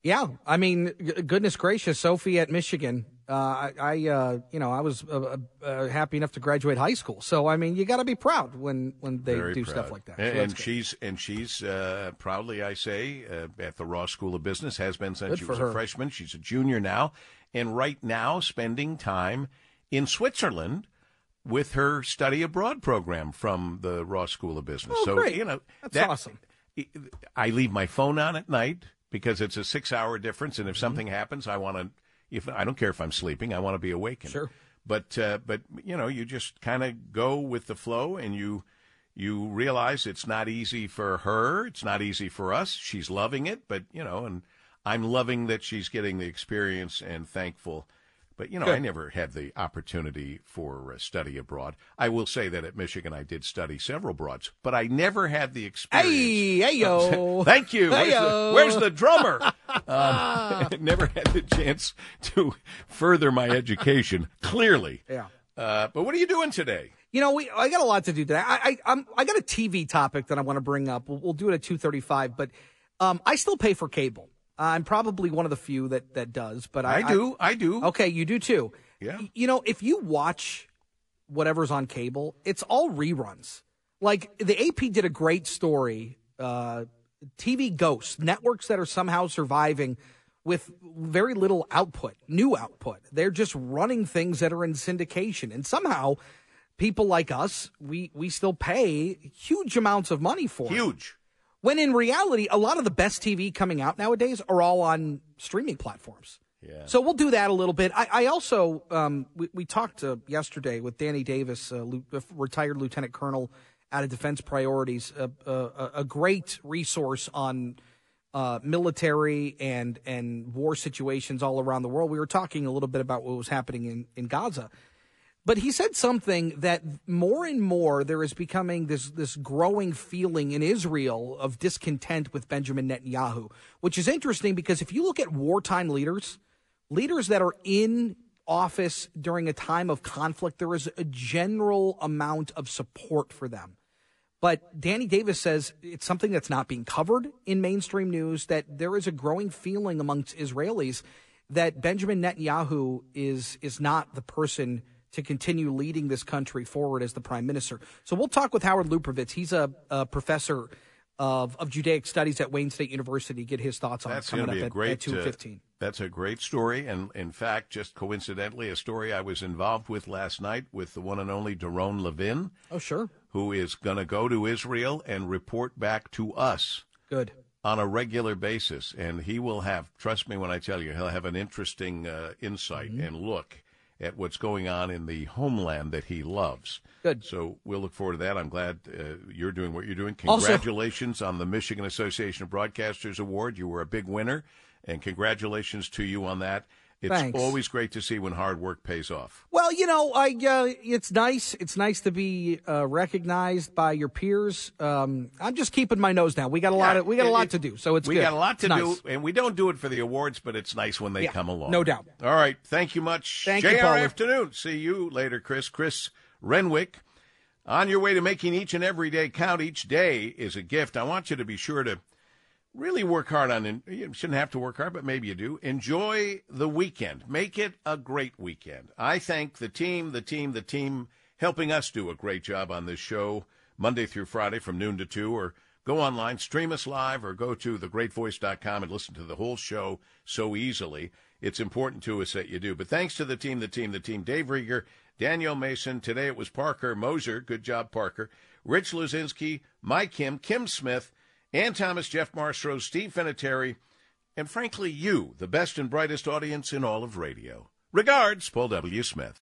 Yeah, I mean, goodness gracious, Sophie at Michigan. Uh, I, I uh, you know, I was uh, uh, happy enough to graduate high school. So I mean, you got to be proud when when they Very do proud. stuff like that. And, that's and she's and she's uh, proudly, I say, uh, at the Ross School of Business has been since Good she was her. a freshman. She's a junior now, and right now spending time in Switzerland with her study abroad program from the Ross School of Business. Oh, so great. you know That's that- awesome. I leave my phone on at night because it's a six-hour difference, and if Mm-hmm. something happens, I want to. If I don't care if I'm sleeping, I want to be awakened. Sure. But uh, but you know, you just kind of go with the flow, and you you realize it's not easy for her. It's not easy for us. She's loving it, but you know, and I'm loving that she's getting the experience and thankful. But you know, Good. I never had the opportunity for uh, study abroad. I will say that at Michigan, I did study several broads, but I never had the experience. Hey, hey, yo. Thank you. Where's the, Hey-yo. where's the drummer? Um, never had the chance to further my education. Clearly. Yeah. Uh, but what are you doing today? You know, we I got a lot to do today. I I I'm, I got a TV topic that I want to bring up. We'll, we'll do it at two thirty five. But um, I still pay for cable. I'm probably one of the few that that does. But I, I do. I do. Okay, you do too. Yeah. You know, if you watch whatever's on cable, it's all reruns. Like the AP did a great story. Uh, TV ghosts, networks that are somehow surviving with very little output, new output. They're just running things that are in syndication. And somehow people like us, we, we still pay huge amounts of money for Huge. it. When in reality, a lot of the best TV coming out nowadays are all on streaming platforms. Yeah. So we'll do that a little bit. I, I also um, we, we talked uh, yesterday with Danny Davis, uh, Lu- uh, retired lieutenant colonel out of Defense Priorities, uh, a great resource on uh, military and and war situations all around the world. We were talking a little bit about what was happening in, in Gaza. But he said something that more and more there is becoming this this growing feeling in Israel of discontent with Benjamin Netanyahu, which is interesting because if you look at wartime leaders, leaders that are in office during a time of conflict, there is a general amount of support for them. But Danny Davis says it's something that's not being covered in mainstream news, that there is a growing feeling amongst Israelis that Benjamin Netanyahu is is not the person to continue leading this country forward as the prime minister. So we'll talk with Howard Lupovitch. He's a, a professor of, of Judaic studies at Wayne State University. Get his thoughts on That's it coming going to up be a at, great. at two uh, that's a great story, and in fact, just coincidentally, a story I was involved with last night with the one and only Daron Levin, Oh sure, who is going to go to Israel and report back to us good. on a regular basis, and he will have. Trust me when I tell you, he'll have an interesting uh, insight Mm-hmm. and look at what's going on in the homeland that he loves. Good. So we'll look forward to that. I'm glad uh, you're doing what you're doing. Also- Congratulations on the Michigan Association of Broadcasters Award. You were a big winner, and congratulations to you on that. It's Thanks. always great to see when hard work pays off. Well, you know, I uh, it's nice. It's nice to be uh, recognized by your peers. Um, I'm just keeping my nose down. We got a lot of we got a lot it- to do, so it's we good. got a lot to nice. do, and we don't do it for the awards, but it's nice when they Yeah, come along. no doubt. All right, thank you much. Thank JR you, Paulie. afternoon. See you later, Chris. Chris Renwick. On your way to making each and every day count, each day is a gift. I want you to be sure to really work hard on it. you shouldn't have to work hard but maybe you do. Enjoy the weekend. Make it a great weekend. I thank the team the team the team helping us do a great job on this show monday through friday from noon to 2 or go online stream us live or go to thegreatvoice.com and listen to the whole show so easily. It's important to us that you do. But thanks to the team the team the team. Dave rieger daniel mason. Today it was parker moser. Good job parker. Rich luzinski mike kim kim smith Ann Thomas, Jeff Marstrow, Steve Finateri, and frankly, you, the best and brightest audience in all of radio. Regards, Paul W. Smith.